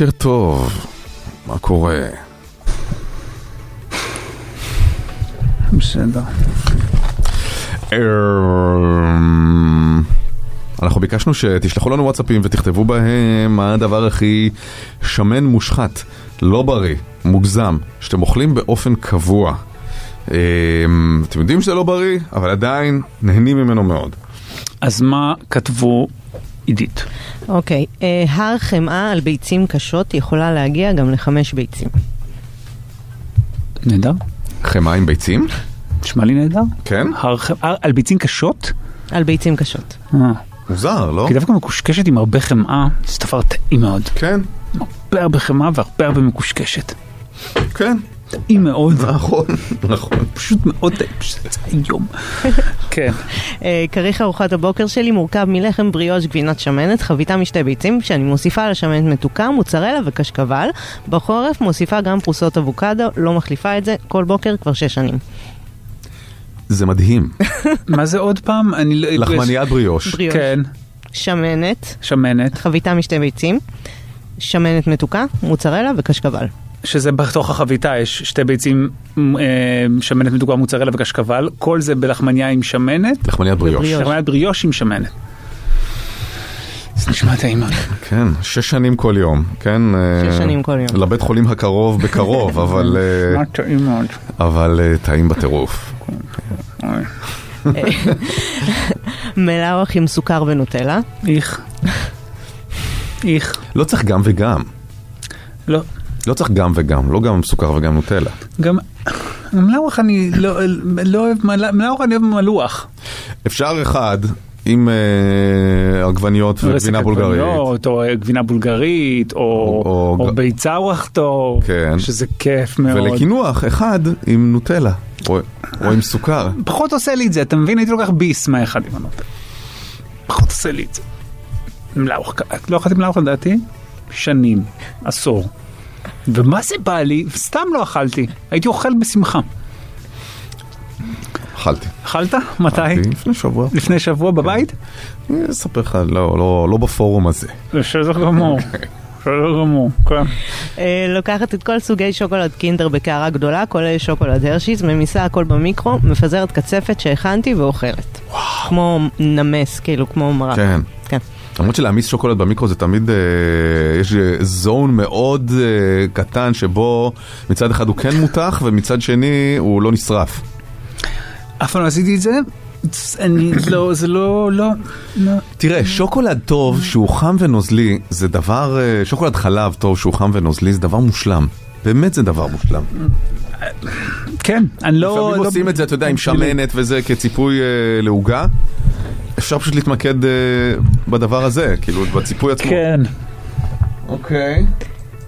בוקר טוב, מה קורה? בסדר. אמ, אנחנו ביקשנו שתשלחו לנו וואטסאפים ותכתבו בהם מה הדבר הכי שמן מושחת, לא בריא, מוגזם, שאתם אוכלים באופן קבוע. אמ, אתם יודעים שזה לא בריא, אבל עדיין נהנים ממנו מאוד. אז מה כתבו עידית? אוקיי, אה, הר חמאה על ביצים קשות יכולה להגיע גם לחמש ביצים. נהדר. חמאה עם ביצים? נשמע לי נהדר. כן? הר חמאה על ביצים קשות? על ביצים קשות. אה. מוזר, לא? כי דווקא מקושקשת עם הרבה חמאה, זה דבר טעים מאוד. כן. הרבה הרבה חמאה והרבה הרבה מקושקשת. כן. טעים מאוד. נכון, נכון. פשוט מאוד טעים, פשוט היום. כן. אה, כריך ארוחת הבוקר שלי מורכב מלחם בריאוש גבינת שמנת, חביתה משתי ביצים, שאני מוסיפה על השמנת מתוקה, מוצרלה וקשקבל. בחורף מוסיפה גם פרוסות אבוקדו, לא מחליפה את זה, כל בוקר כבר שש שנים. זה מדהים. *laughs* מה זה עוד פעם? אני לא... לחמניית בריאוש. בריאוש. כן. שמנת, שמנת. חביתה משתי ביצים, שמנת מתוקה, מוצרלה וקשקבל. שזה בתוך החביתה יש שתי ביצים, אה, שמנת מתוקה מוצרלה וקשקבל, כל זה בלחמניה עם שמנת. לחמניית בריאוש. לחמניית בריאוש עם שמנת. זה נשמע טעים מאוד. כן, שש שנים כל יום, כן? שש אה, שנים כל יום. לבית חולים הקרוב בקרוב, *laughs* אבל... אה, נשמע טעים מאוד. אבל אה, טעים בטירוף. *laughs* מלאווח עם סוכר ונוטלה. איך. איך. לא צריך גם וגם. לא. לא צריך גם וגם, לא גם סוכר וגם נוטלה. גם מלאווח אני לא לא אוהב, מלאווח אני אוהב מלוח. אפשר אחד עם אה, עגבניות וגבינה בולגרית. או גבינה בולגרית, או או- או ביצה ווחטו, כן. שזה כיף מאוד. ולקינוח אחד עם נוטלה, או או עם סוכר. פחות עושה לי את זה, אתה מבין? הייתי לוקח ביס מהאחד עם הנוטל. פחות עושה לי את זה. מלאווח, לא אכלתי מלאווח לדעתי? שנים, עשור. ומה זה בא לי? סתם לא אכלתי, הייתי אוכל בשמחה. אכלתי. אכלת? מתי? לפני שבוע. לפני שבוע בבית? אני אספר לך, לא, לא, לא בפורום הזה. בסדר גמור. בסדר גמור, כן. אה, לוקחת את כל סוגי שוקולד קינדר בקערה גדולה, כולל שוקולד הרשיס, ממיסה הכל במיקרו, מפזרת קצפת שהכנתי ואוכלת. כמו נמס, כאילו, כמו מרק. כן. כן. למרות שלהעמיס שוקולד במיקרו זה תמיד, אה, יש זון מאוד אה, קטן שבו מצד אחד הוא כן מותח ומצד שני הוא לא נשרף. אף פעם לא עשיתי את זה. אני לא, זה לא, לא, לא. תראה, שוקולד טוב שהוא חם ונוזלי זה דבר, אה, שוקולד חלב טוב שהוא חם ונוזלי זה דבר מושלם. באמת זה דבר מושלם. כן, אני לא... לפעמים לא- עושים את זה, אתה יודע, עם שמנת וזה כציפוי אה, לעוגה. אפשר פשוט להתמקד אה, בדבר הזה, כאילו, בציפוי עצמו. כן. אוקיי.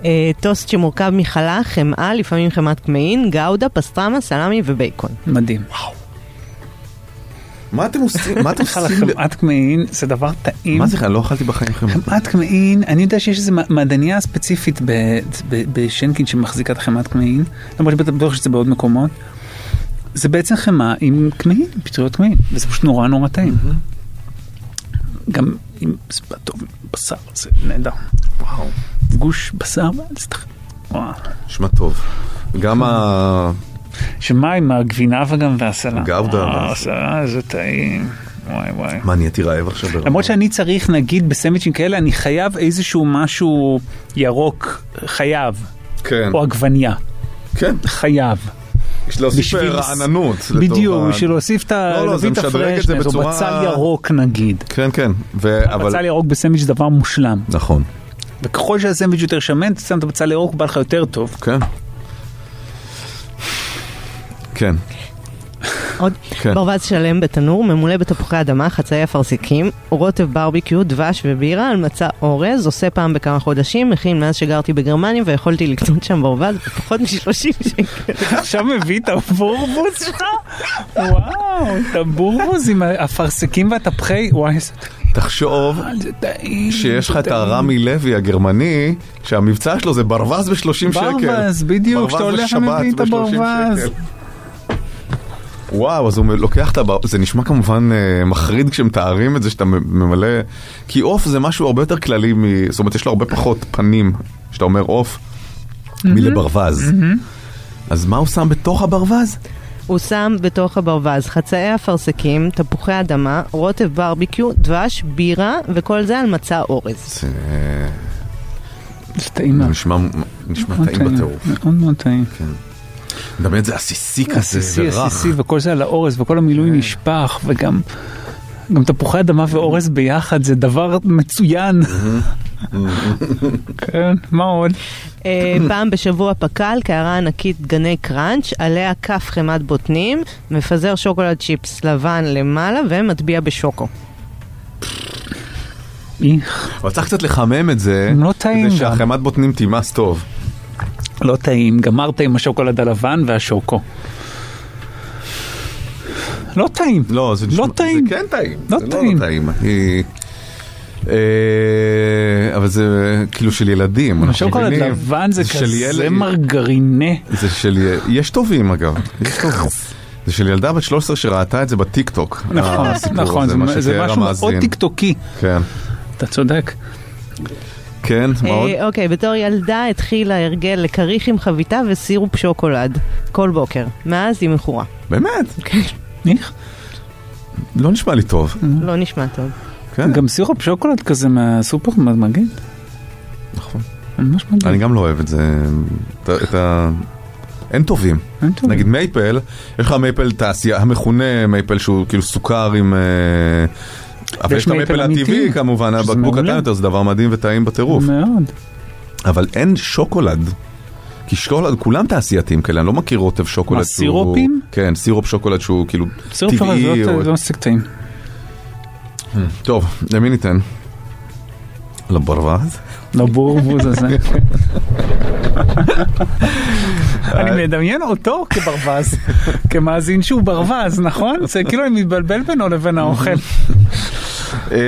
אה, טוסט שמורכב מחלה, חמאה, לפעמים חמת קמעין, גאודה, פסטרמה, סלמי ובייקון. מדהים. מה אתם עושים? מה אתם עושים? חמאת קמעין זה דבר טעים. מה זה, לא אכלתי בחיים חמאה. חמאת קמעין, אני יודע שיש איזו מעדניה ספציפית ב- ב- בשנקין שמחזיקה את החמאת קמעין, למרות שאני בטוח שזה בעוד מקומות. זה בעצם חמאה עם קמעין, פטריות קמעין, וזה פשוט נורא נורא טעים. גם עם טוב, בשר, זה נהדר. וואו. גוש בשר, זה תח- וואו. נשמע טוב. גם ה... שמה עם הגבינה וגם והסלט? גאודה. אה, הסלט, זה טעים. וואי וואי. מה, נהייתי רעב עכשיו ברמה? למרות שאני צריך, נגיד, בסנדוויצ'ים כאלה, אני חייב איזשהו משהו ירוק, חייב. כן. או עגבניה. כן. חייב. יש להוסיף בשביל- רעננות. בדיוק, בשביל להוסיף את ה... לא, לא, זה משדרג את זה הפרשנס, או בצורה- בצל ירוק נגיד. כן, כן. ו- אבל... בצל ירוק בסנדוויץ' זה דבר מושלם. נכון. וככל שהסנדוויץ' יותר שמן, אתה שם את הבצל ירוק, בא לך יותר טוב. כן. כן. עוד כן. ברווז שלם בתנור, ממולא בתפוחי אדמה, חצאי אפרסקים, רוטב ברביקיו, דבש ובירה על מצע אורז, עושה פעם בכמה חודשים, מכין מאז שגרתי בגרמניה ויכולתי לקנות שם ברווז בפחות מ-30 שקל. *laughs* עכשיו מביא את הבורבוס שלך? וואו, את הבורבוס עם האפרסקים והתפוחי, וואי, איזה תחשוב שיש לך את הרמי לוי הגרמני, שהמבצע שלו זה ברווז ב-30 שקל. ברווז, בדיוק, ברווז שאתה הולך ומביא את ב-30 הברווז. וואו, אז הוא לוקח את הבר... זה נשמע כמובן אה, מחריד כשמתארים את זה שאתה ממלא... כי עוף זה משהו הרבה יותר כללי מ... זאת אומרת, יש לו הרבה פחות פנים, כשאתה אומר עוף, מלברווז. אז מה הוא שם בתוך הברווז? הוא שם בתוך הברווז חצאי אפרסקים, תפוחי אדמה, רוטב ברביקיו, דבש, בירה, וכל זה על מצע אורז. זה... זה טעים. נשמע, נשמע טעים בטירוף. מאוד מאוד טעים. כן. מדמיין את זה עסיסי כזה עסיסי. עסיסי, וכל זה על האורז, וכל המילוי נשפך, וגם גם תפוחי אדמה ואורז ביחד, זה דבר מצוין. *laughs* כן, מה עוד? אה, פעם בשבוע פק"ל, קערה ענקית גני קראנץ', עליה כף חמת בוטנים, מפזר שוקולד צ'יפס לבן למעלה ומטביע בשוקו. אבל צריך קצת לחמם את זה, לא טעים כדי. שהחמת בוטנים תימס טוב. לא טעים, גמרת עם השוקולד הלבן והשוקו. לא טעים. לא, זה נשמע... טעים. זה כן טעים. לא זה טעים. לא לא טעים. היא- אה, אבל זה כאילו של ילדים. השוקולד. לבן זה כזה מרגרינה. זה של... יש טובים אגב. יש טובים. זה של ילדה בת 13 שראתה את זה בטיק טוק. נכון, נכון, זה- משהו מאוד המאזין. טיקטוקי. כן. אתה צודק. כן, מה עוד? אה, אוקיי, בתור ילדה התחילה הרגל לכריך עם חביתה וסירופ שוקולד כל בוקר. מאז היא מכורה. באמת? כן. לא נשמע לי טוב. לא נשמע טוב. כן. גם סירופ שוקולד כזה מהסופר מגעיל. נכון. ממש מגעיל. אני גם לא אוהב את זה. את ה- את ה... אין טובים. נגיד מייפל, יש לך מייפל תעשייה, המכונה מייפל שהוא כאילו סוכר עם... אבל יש מייפל אמיתי, הטבעי כמובן, הבקבוק. קטן יותר זה דבר מדהים וטעים בטירוף. מאוד. אבל אין שוקולד. כי שוקולד, כולם תעשייתיים כאלה, אני לא מכיר רוטב שוקולד מה, שהוא... סירופים? כן, סירופ שוקולד שהוא כאילו סירופ שוקולד טבעי. לא- או- זה לא מספיק טעים. טוב, למי ניתן? לברווז? לברווז הזה. *laughs* אני מדמיין אותו כברווז, *laughs* כמאזין שהוא ברווז, נכון? זה כאילו אני מתבלבל בינו לבין האוכל. *laughs* אה,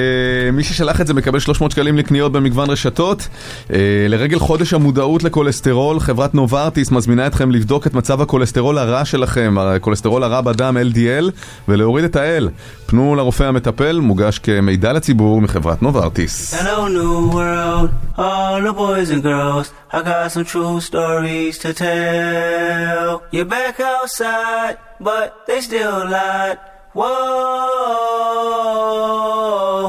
מי ששלח את זה מקבל 300 שקלים לקניות במגוון רשתות. אה, לרגל חודש המודעות לכולסטרול, חברת נוברטיס מזמינה אתכם לבדוק את מצב הכולסטרול הרע שלכם, הכולסטרול הרע בדם LDL, ולהוריד את ה-L. פנו לרופא המטפל, מוגש כמידע לציבור מחברת נוברטיס. But they still lied. Whoa,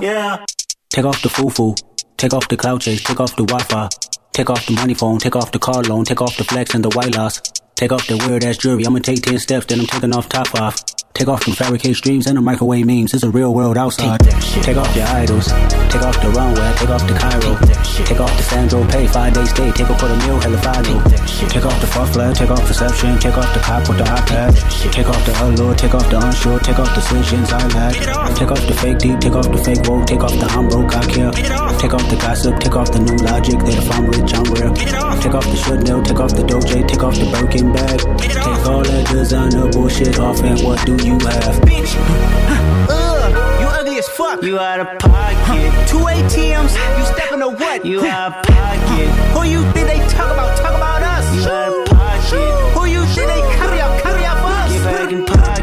yeah. Take off the foo-foo, take off the cloud chase, take off the Wi-Fi, take off the money phone, take off the car loan, take off the flex and the white loss, take off the weird ass jewelry. I'ma take ten steps, then I'm taking off top off. Take off them fabricated streams and the microwave memes. It's a real world outside. Take off your idols, take off the runway, take off the Cairo, take off the Sandro pay, five day stay, take off for the meal, hella follow. Take off the fuck flag, take off perception, take off the cop with the iPad, take off the allure, take off the unsure, take off the decisions I lack. Take off the fake deep, take off the fake woke, take off the broke, I care. Take off the gossip, take off the new logic that if I'm rich, I'm real. Take off the should know, take off the Doja, take off the Birkin bag. Take all that designer bullshit off and what do you have? Bitch, *laughs* ugh, you ugly as fuck. You out of pocket. Two ATMs, you stepping to what? You out of pocket. Who you think they talk about? Talk about us.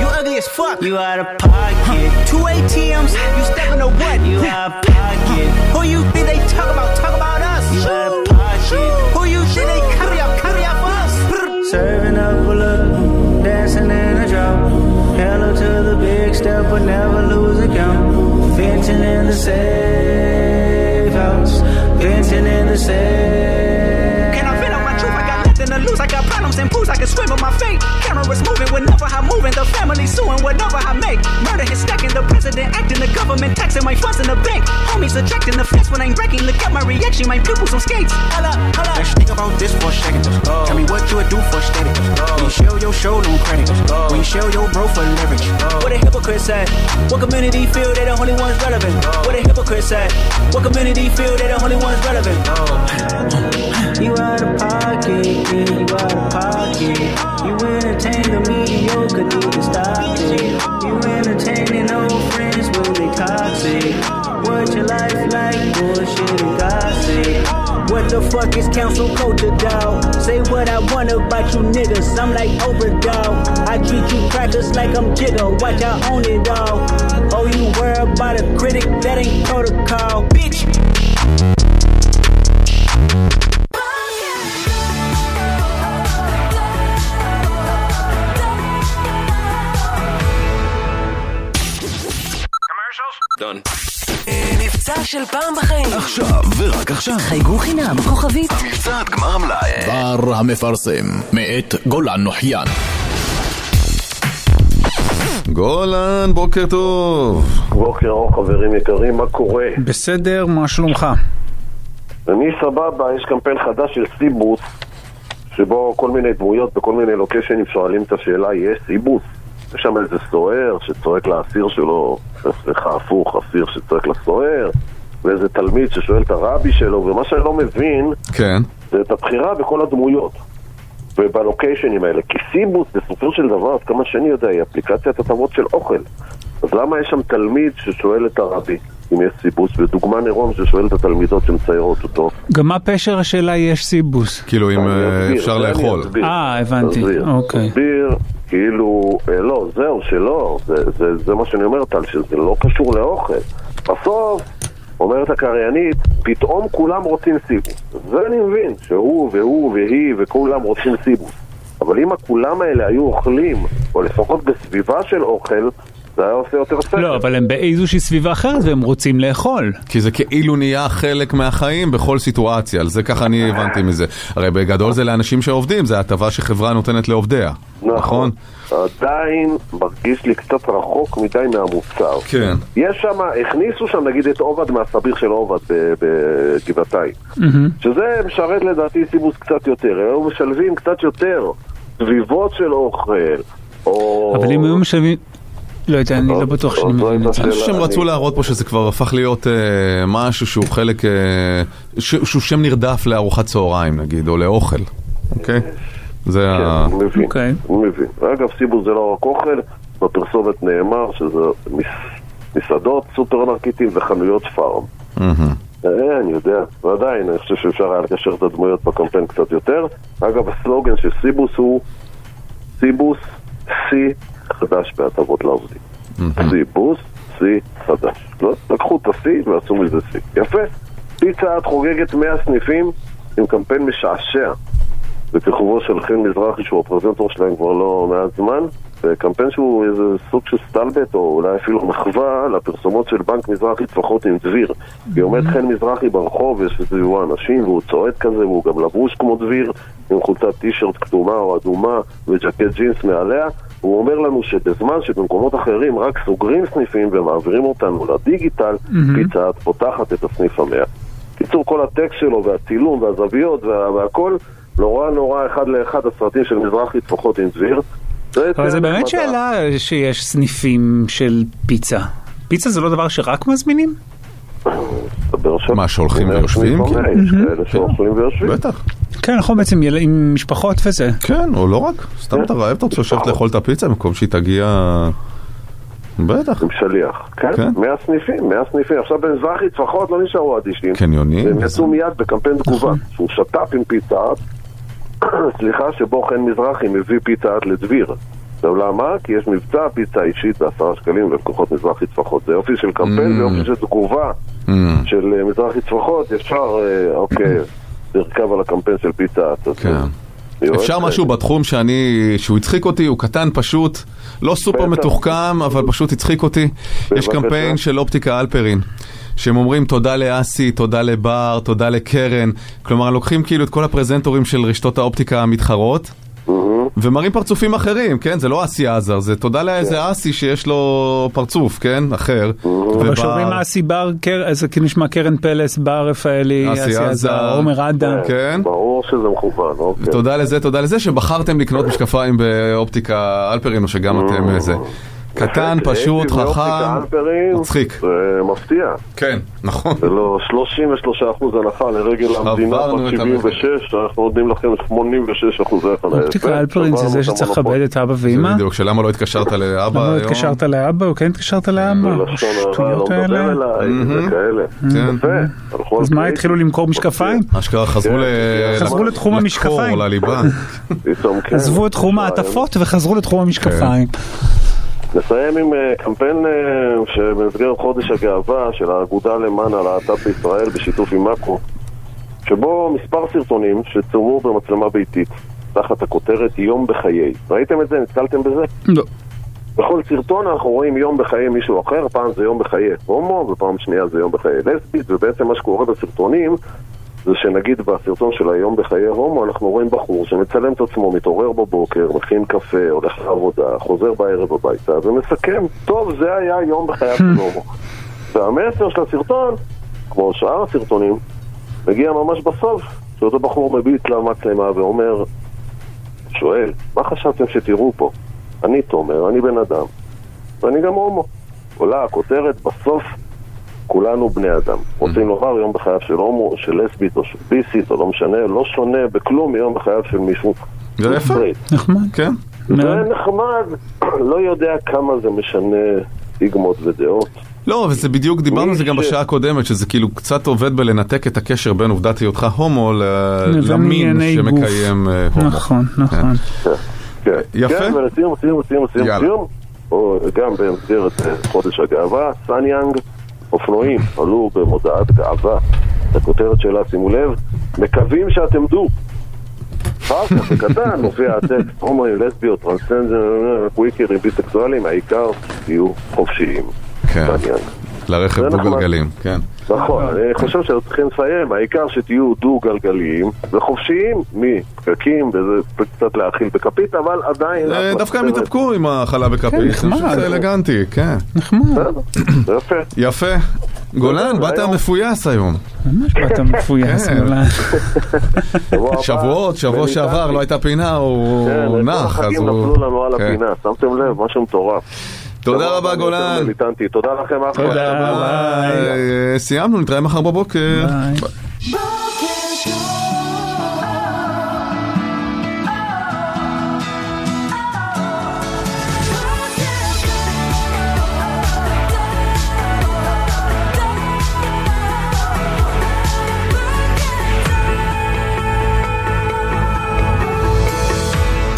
you ugly as fuck. You out of pocket. Two ATMs, you stepping to what? You out *laughs* of pocket. Who you think they talk about? Talk about us. You out of pocket. Who you think they carry out? Carry out for us. Serving up a look, dancing in a drop. Hello to the big step, but never lose a count. Venting in the safe house, venting in the safe. Can I vent on my truth? I got nothing to lose. I got problems and pools. I can swim with my fate. Cameras moving whenever I'm moving. The family suing whatever I make. Murder is stacking. The president acting the government taxing my funds in the bank. Homies attracting the flex when I'm wrecking. Look at my reaction, my pupils on skates. Holla, holla. Let's think about this for a second. Tell me what you would do for steady. When you show your show, no credit. When you show your bro for leverage. What a hypocrite said. What community feel they the only ones relevant? What a hypocrite said. What community feel they the only ones relevant? You out of pocket, yeah, you out of pocket. You entertain the mediocre, stop it. You entertaining old friends when they toxic. What your life like? Bullshit and gossip. What the fuck is council culture, dog? Say what I want about you niggas. I'm like Oprah. I treat you crackers like I'm Jigga. Watch I own it all. Oh, you worry about a critic? That ain't protocol, bitch. של פעם בחיים. עכשיו ורק עכשיו. חייגו חינם, כוכבית. מבצע עד גמר המלאי. בר המפרסם, מאת גולן נוחיין. גולן, בוקר טוב. בוקר אור חברים יקרים, מה קורה? בסדר, מה שלומך? אני סבבה, יש קמפיין חדש של סיבוס שבו כל מיני דמויות בכל מיני לוקיישנים שואלים את השאלה, יש סיבוס? יש שם איזה סוהר שצועק לאסיר שלו, סליחה, הפוך, אסיר שצועק לסוהר ואיזה תלמיד ששואל את הרבי שלו, ומה שאני לא מבין כן. זה את הבחירה בכל הדמויות ובלוקיישנים האלה. כי סיבוס, בסופו של דבר, עד כמה שאני יודע, היא אפליקציית הטבות של אוכל. אז למה יש שם תלמיד ששואל את הרבי אם יש סיבוס, ודוגמה נרום ששואל את התלמידות שמציירות אותו? גם מה פשר השאלה יש סיבוס? כאילו אם אה, אסביר, אפשר לאכול. אה, הבנתי, אסביר, אוקיי. אסביר, כאילו, אה, לא, זהו, שלא, זה, זה, זה מה שאני אומר, טל, שזה לא קשור לאוכל. בסוף, אומרת הקריינית, פתאום כולם רוצים סיבוס. זה אני מבין, שהוא והוא והיא וכולם רוצים סיבוס. אבל אם הכולם האלה היו אוכלים, או לפחות בסביבה של אוכל, זה היה עושה יותר סדר. לא, אבל הם באיזושהי סביבה אחרת והם רוצים לאכול. כי זה כאילו נהיה חלק מהחיים בכל סיטואציה, על זה ככה אני הבנתי מזה. הרי בגדול זה לאנשים שעובדים, זה הטבה שחברה נותנת לעובדיה. נכון? עדיין מרגיש לי קצת רחוק מדי מהמוצר. כן. יש שם, הכניסו שם נגיד את עובד מהסביר של עובד בגבעתיים. שזה משרת לדעתי סיבוס קצת יותר, היו משלבים קצת יותר סביבות של אוכל, או... אבל אם היו משלמים... לא יודע, אני לא בטוח שאני מבין את זה. אני חושב שהם רצו להראות פה שזה כבר הפך להיות אה, משהו שהוא חלק, אה, שהוא שם נרדף לארוחת צהריים נגיד, או לאוכל, אוקיי? זה ה... אני מבין, אוקיי. אני מבין. אגב, סיבוס זה לא רק אוכל, בפרסומת נאמר שזה מס- מסעדות, סופרמרקטים וחנויות פארם. אה, אני יודע, ועדיין, אני חושב שאפשר היה לקשר את הדמויות בקמפיין קצת יותר. אגב, הסלוגן של סיבוס הוא סיבוס, שיא חדש בהטבות לעובדים. סיבוס, שיא חדש. לא, לקחו את השיא ועשו מזה שיא. יפה. פיצה את חוגגת 100 סניפים עם קמפיין משעשע. בכיכובו של חן מזרחי שהוא הפרזנטור שלהם כבר לא מעט זמן וקמפיין שהוא איזה סוג של סטלבט או אולי אפילו מחווה לפרסומות של בנק מזרחי טפחות עם דביר כי עומד חן מזרחי ברחוב ויש סביבו אנשים והוא צועד כזה והוא גם לבוש כמו דביר עם חולצת טישרט כתומה או אדומה וג'קט ג'ינס מעליה הוא אומר לנו שבזמן שבמקומות אחרים רק סוגרים סניפים ומעבירים אותנו לדיגיטל מהמם. פיצה את פותחת את הסניף המאה קיצור, כל הטקסט שלו והצילום והזוויות וה- והכל נורא נורא אחד לאחד הסרטים של מזרחי טפחות עם דביר. אבל זה באמת שאלה שיש סניפים של פיצה. פיצה זה לא דבר שרק מזמינים? מה, שהולכים ויושבים? יש כאילו? כאלה שאוכלים ויושבים. בטח. כן, נכון, בעצם יל- עם משפחות וזה. כן, או לא רק, סתם אתה רעב, אתה רוצה לשבת לאכול את הפיצה במקום שהיא תגיע... בטח. עם שליח. כן, כן. 100 סניפים, 100 סניפים. עכשיו במזרחי טפחות לא נשארו אדישים. קניונים. והם יצאו מיד בקמפיין תגובה. שהוא שת"פ עם פיצה *clears throat* סליחה, שבו חן מזרחי מביא פיצה האט לדביר. עכשיו למה? כי יש מבצע פיצה אישית בעשרה שקלים ולקוחות מזרחי טפחות. זה יופי של קמפיין, זה יופי של תגובה של אה, מזרחי טפחות. ישר, אה, אוקיי, *clears throat* לרכב על הקמפיין של פיצה. אז, כן. אפשר משהו בתחום שאני, שהוא הצחיק אותי, הוא קטן פשוט, לא סופר. מתוחכם, אבל פשוט הצחיק אותי. יש. קמפיין של אופטיקה אלפרין. שהם אומרים תודה לאסי, תודה לבר, תודה לקרן. כלומר, לוקחים כאילו את כל הפרזנטורים של רשתות האופטיקה המתחרות, ומראים פרצופים אחרים, כן? זה לא אסי עזר, זה תודה לאיזה אסי שיש לו פרצוף, כן? אחר. אבל כשאומרים אסי בר, זה כאילו נשמע קרן פלס, בר רפאלי, אסי עזר. עומר אדם. כן. ברור שזה מכוון, אוקיי. תודה לזה, תודה לזה שבחרתם לקנות משקפיים באופטיקה אלפרין, או שגם אתם אה, זה. קטן, פשוט, הייתי באופטיקה חכם, מצחיק. זה מפתיע. כן, נכון. זה לא 33% הנחה לרגל המדינה עברנו את בת 76, אנחנו נותנים לכם 86 אחוזי חניה. אופטיקה אלפרין זה זה שצריך לכבד את אבא ואמא? בדיוק, שלמה לא התקשרת לאבא למה לא היום? התקשרת לאבא או כן התקשרת לאבא? הרע, לא השטויות האלה. כן. אז מה. התחילו למכור משקפיים? אשכרה חזרו ל... חזרו לתחום המשקפיים. *laughs* כן. עזבו את תחום המעטפות וחזרו לתחום המשקפיים. נסיים עם אה, קמפיין אה, שבמסגרת חודש הגאווה של האגודה למען הלהט"ב בישראל בשיתוף עם מאקו שבו מספר סרטונים שצולמו במצלמה ביתית תחת הכותרת יום בחיי. ראיתם את זה? נתקלתם בזה? לא. בכל סרטון אנחנו רואים יום בחיי מישהו אחר, פעם זה יום בחיי הומו ופעם שנייה זה יום בחיי לסבית ובעצם מה שקורה בסרטונים זה שנגיד בסרטון של היום בחיי הומו אנחנו רואים בחור שמצלם את עצמו, מתעורר בבוקר, מכין קפה, הולך לעבודה, חוזר בערב הביתה ומסכם, טוב זה היה יום בחייו של *laughs* הומו. והמסר של הסרטון, כמו שאר הסרטונים, מגיע ממש בסוף, שאותו בחור מביט למצלמה ואומר, שואל, מה חשבתם שתראו פה? אני תומר, אני בן אדם, ואני גם הומו. עולה הכותרת, בסוף כולנו בני אדם. רוצים לומר יום בחייו של הומו, של לסבית או של ביסית, או לא משנה, לא שונה בכלום מיום בחייו של מישהו. זה יפה. נחמד. כן. זה נחמד, *clears throat* לא יודע כמה זה משנה סטיגמות ודעות. לא, וזה בדיוק, דיברנו על זה גם בשעה הקודמת, שזה כאילו קצת עובד בלנתק את הקשר בין עובדת היותך הומו למין. שמקיים אה, הומו. נכון, נכון. כן. יפה. כן, ולסיום, סיום, סיום, סיום. סיום, או גם במסגרת אה, חודש הגאווה, סאניאנג, אופנועים עלו במודעת גאווה. את הכותרת שלה, שימו לב, מקווים שאתם דו. אחר כך בקטן *laughs* מופיע הטקסט, הומואים, לסביות, טרנסג'נדר, קווירים, ביסקסואלים, העיקר תהיו חופשיים. כן. לרכב דו. גלגלים, כן. נכון, אני חושב שאנחנו צריכים לסיים, העיקר שתהיו דו-גלגליים וחופשיים מפקקים, וזה קצת להאכיל בכפית, אבל עדיין... אה, דווקא הם התאפקו עם החלה בכפית, אני חושב נחמד. שזה אלגנטי, כן. נחמד. יפה. יפה. גולן, באת מפויס היום. ממש באת מפויס. כן. גולן. שבועות, שבוע שעבר. לא הייתה פינה, הוא כן, הוא כל נח, אז החגים הוא... נפלו לנו על כן. הפינה, שמתם לב? משהו מטורף. תודה רבה, גולן. תודה לכם, אחלה. תודה. אה, סיימנו, נתראה מחר בבוקר.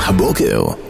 הבוקר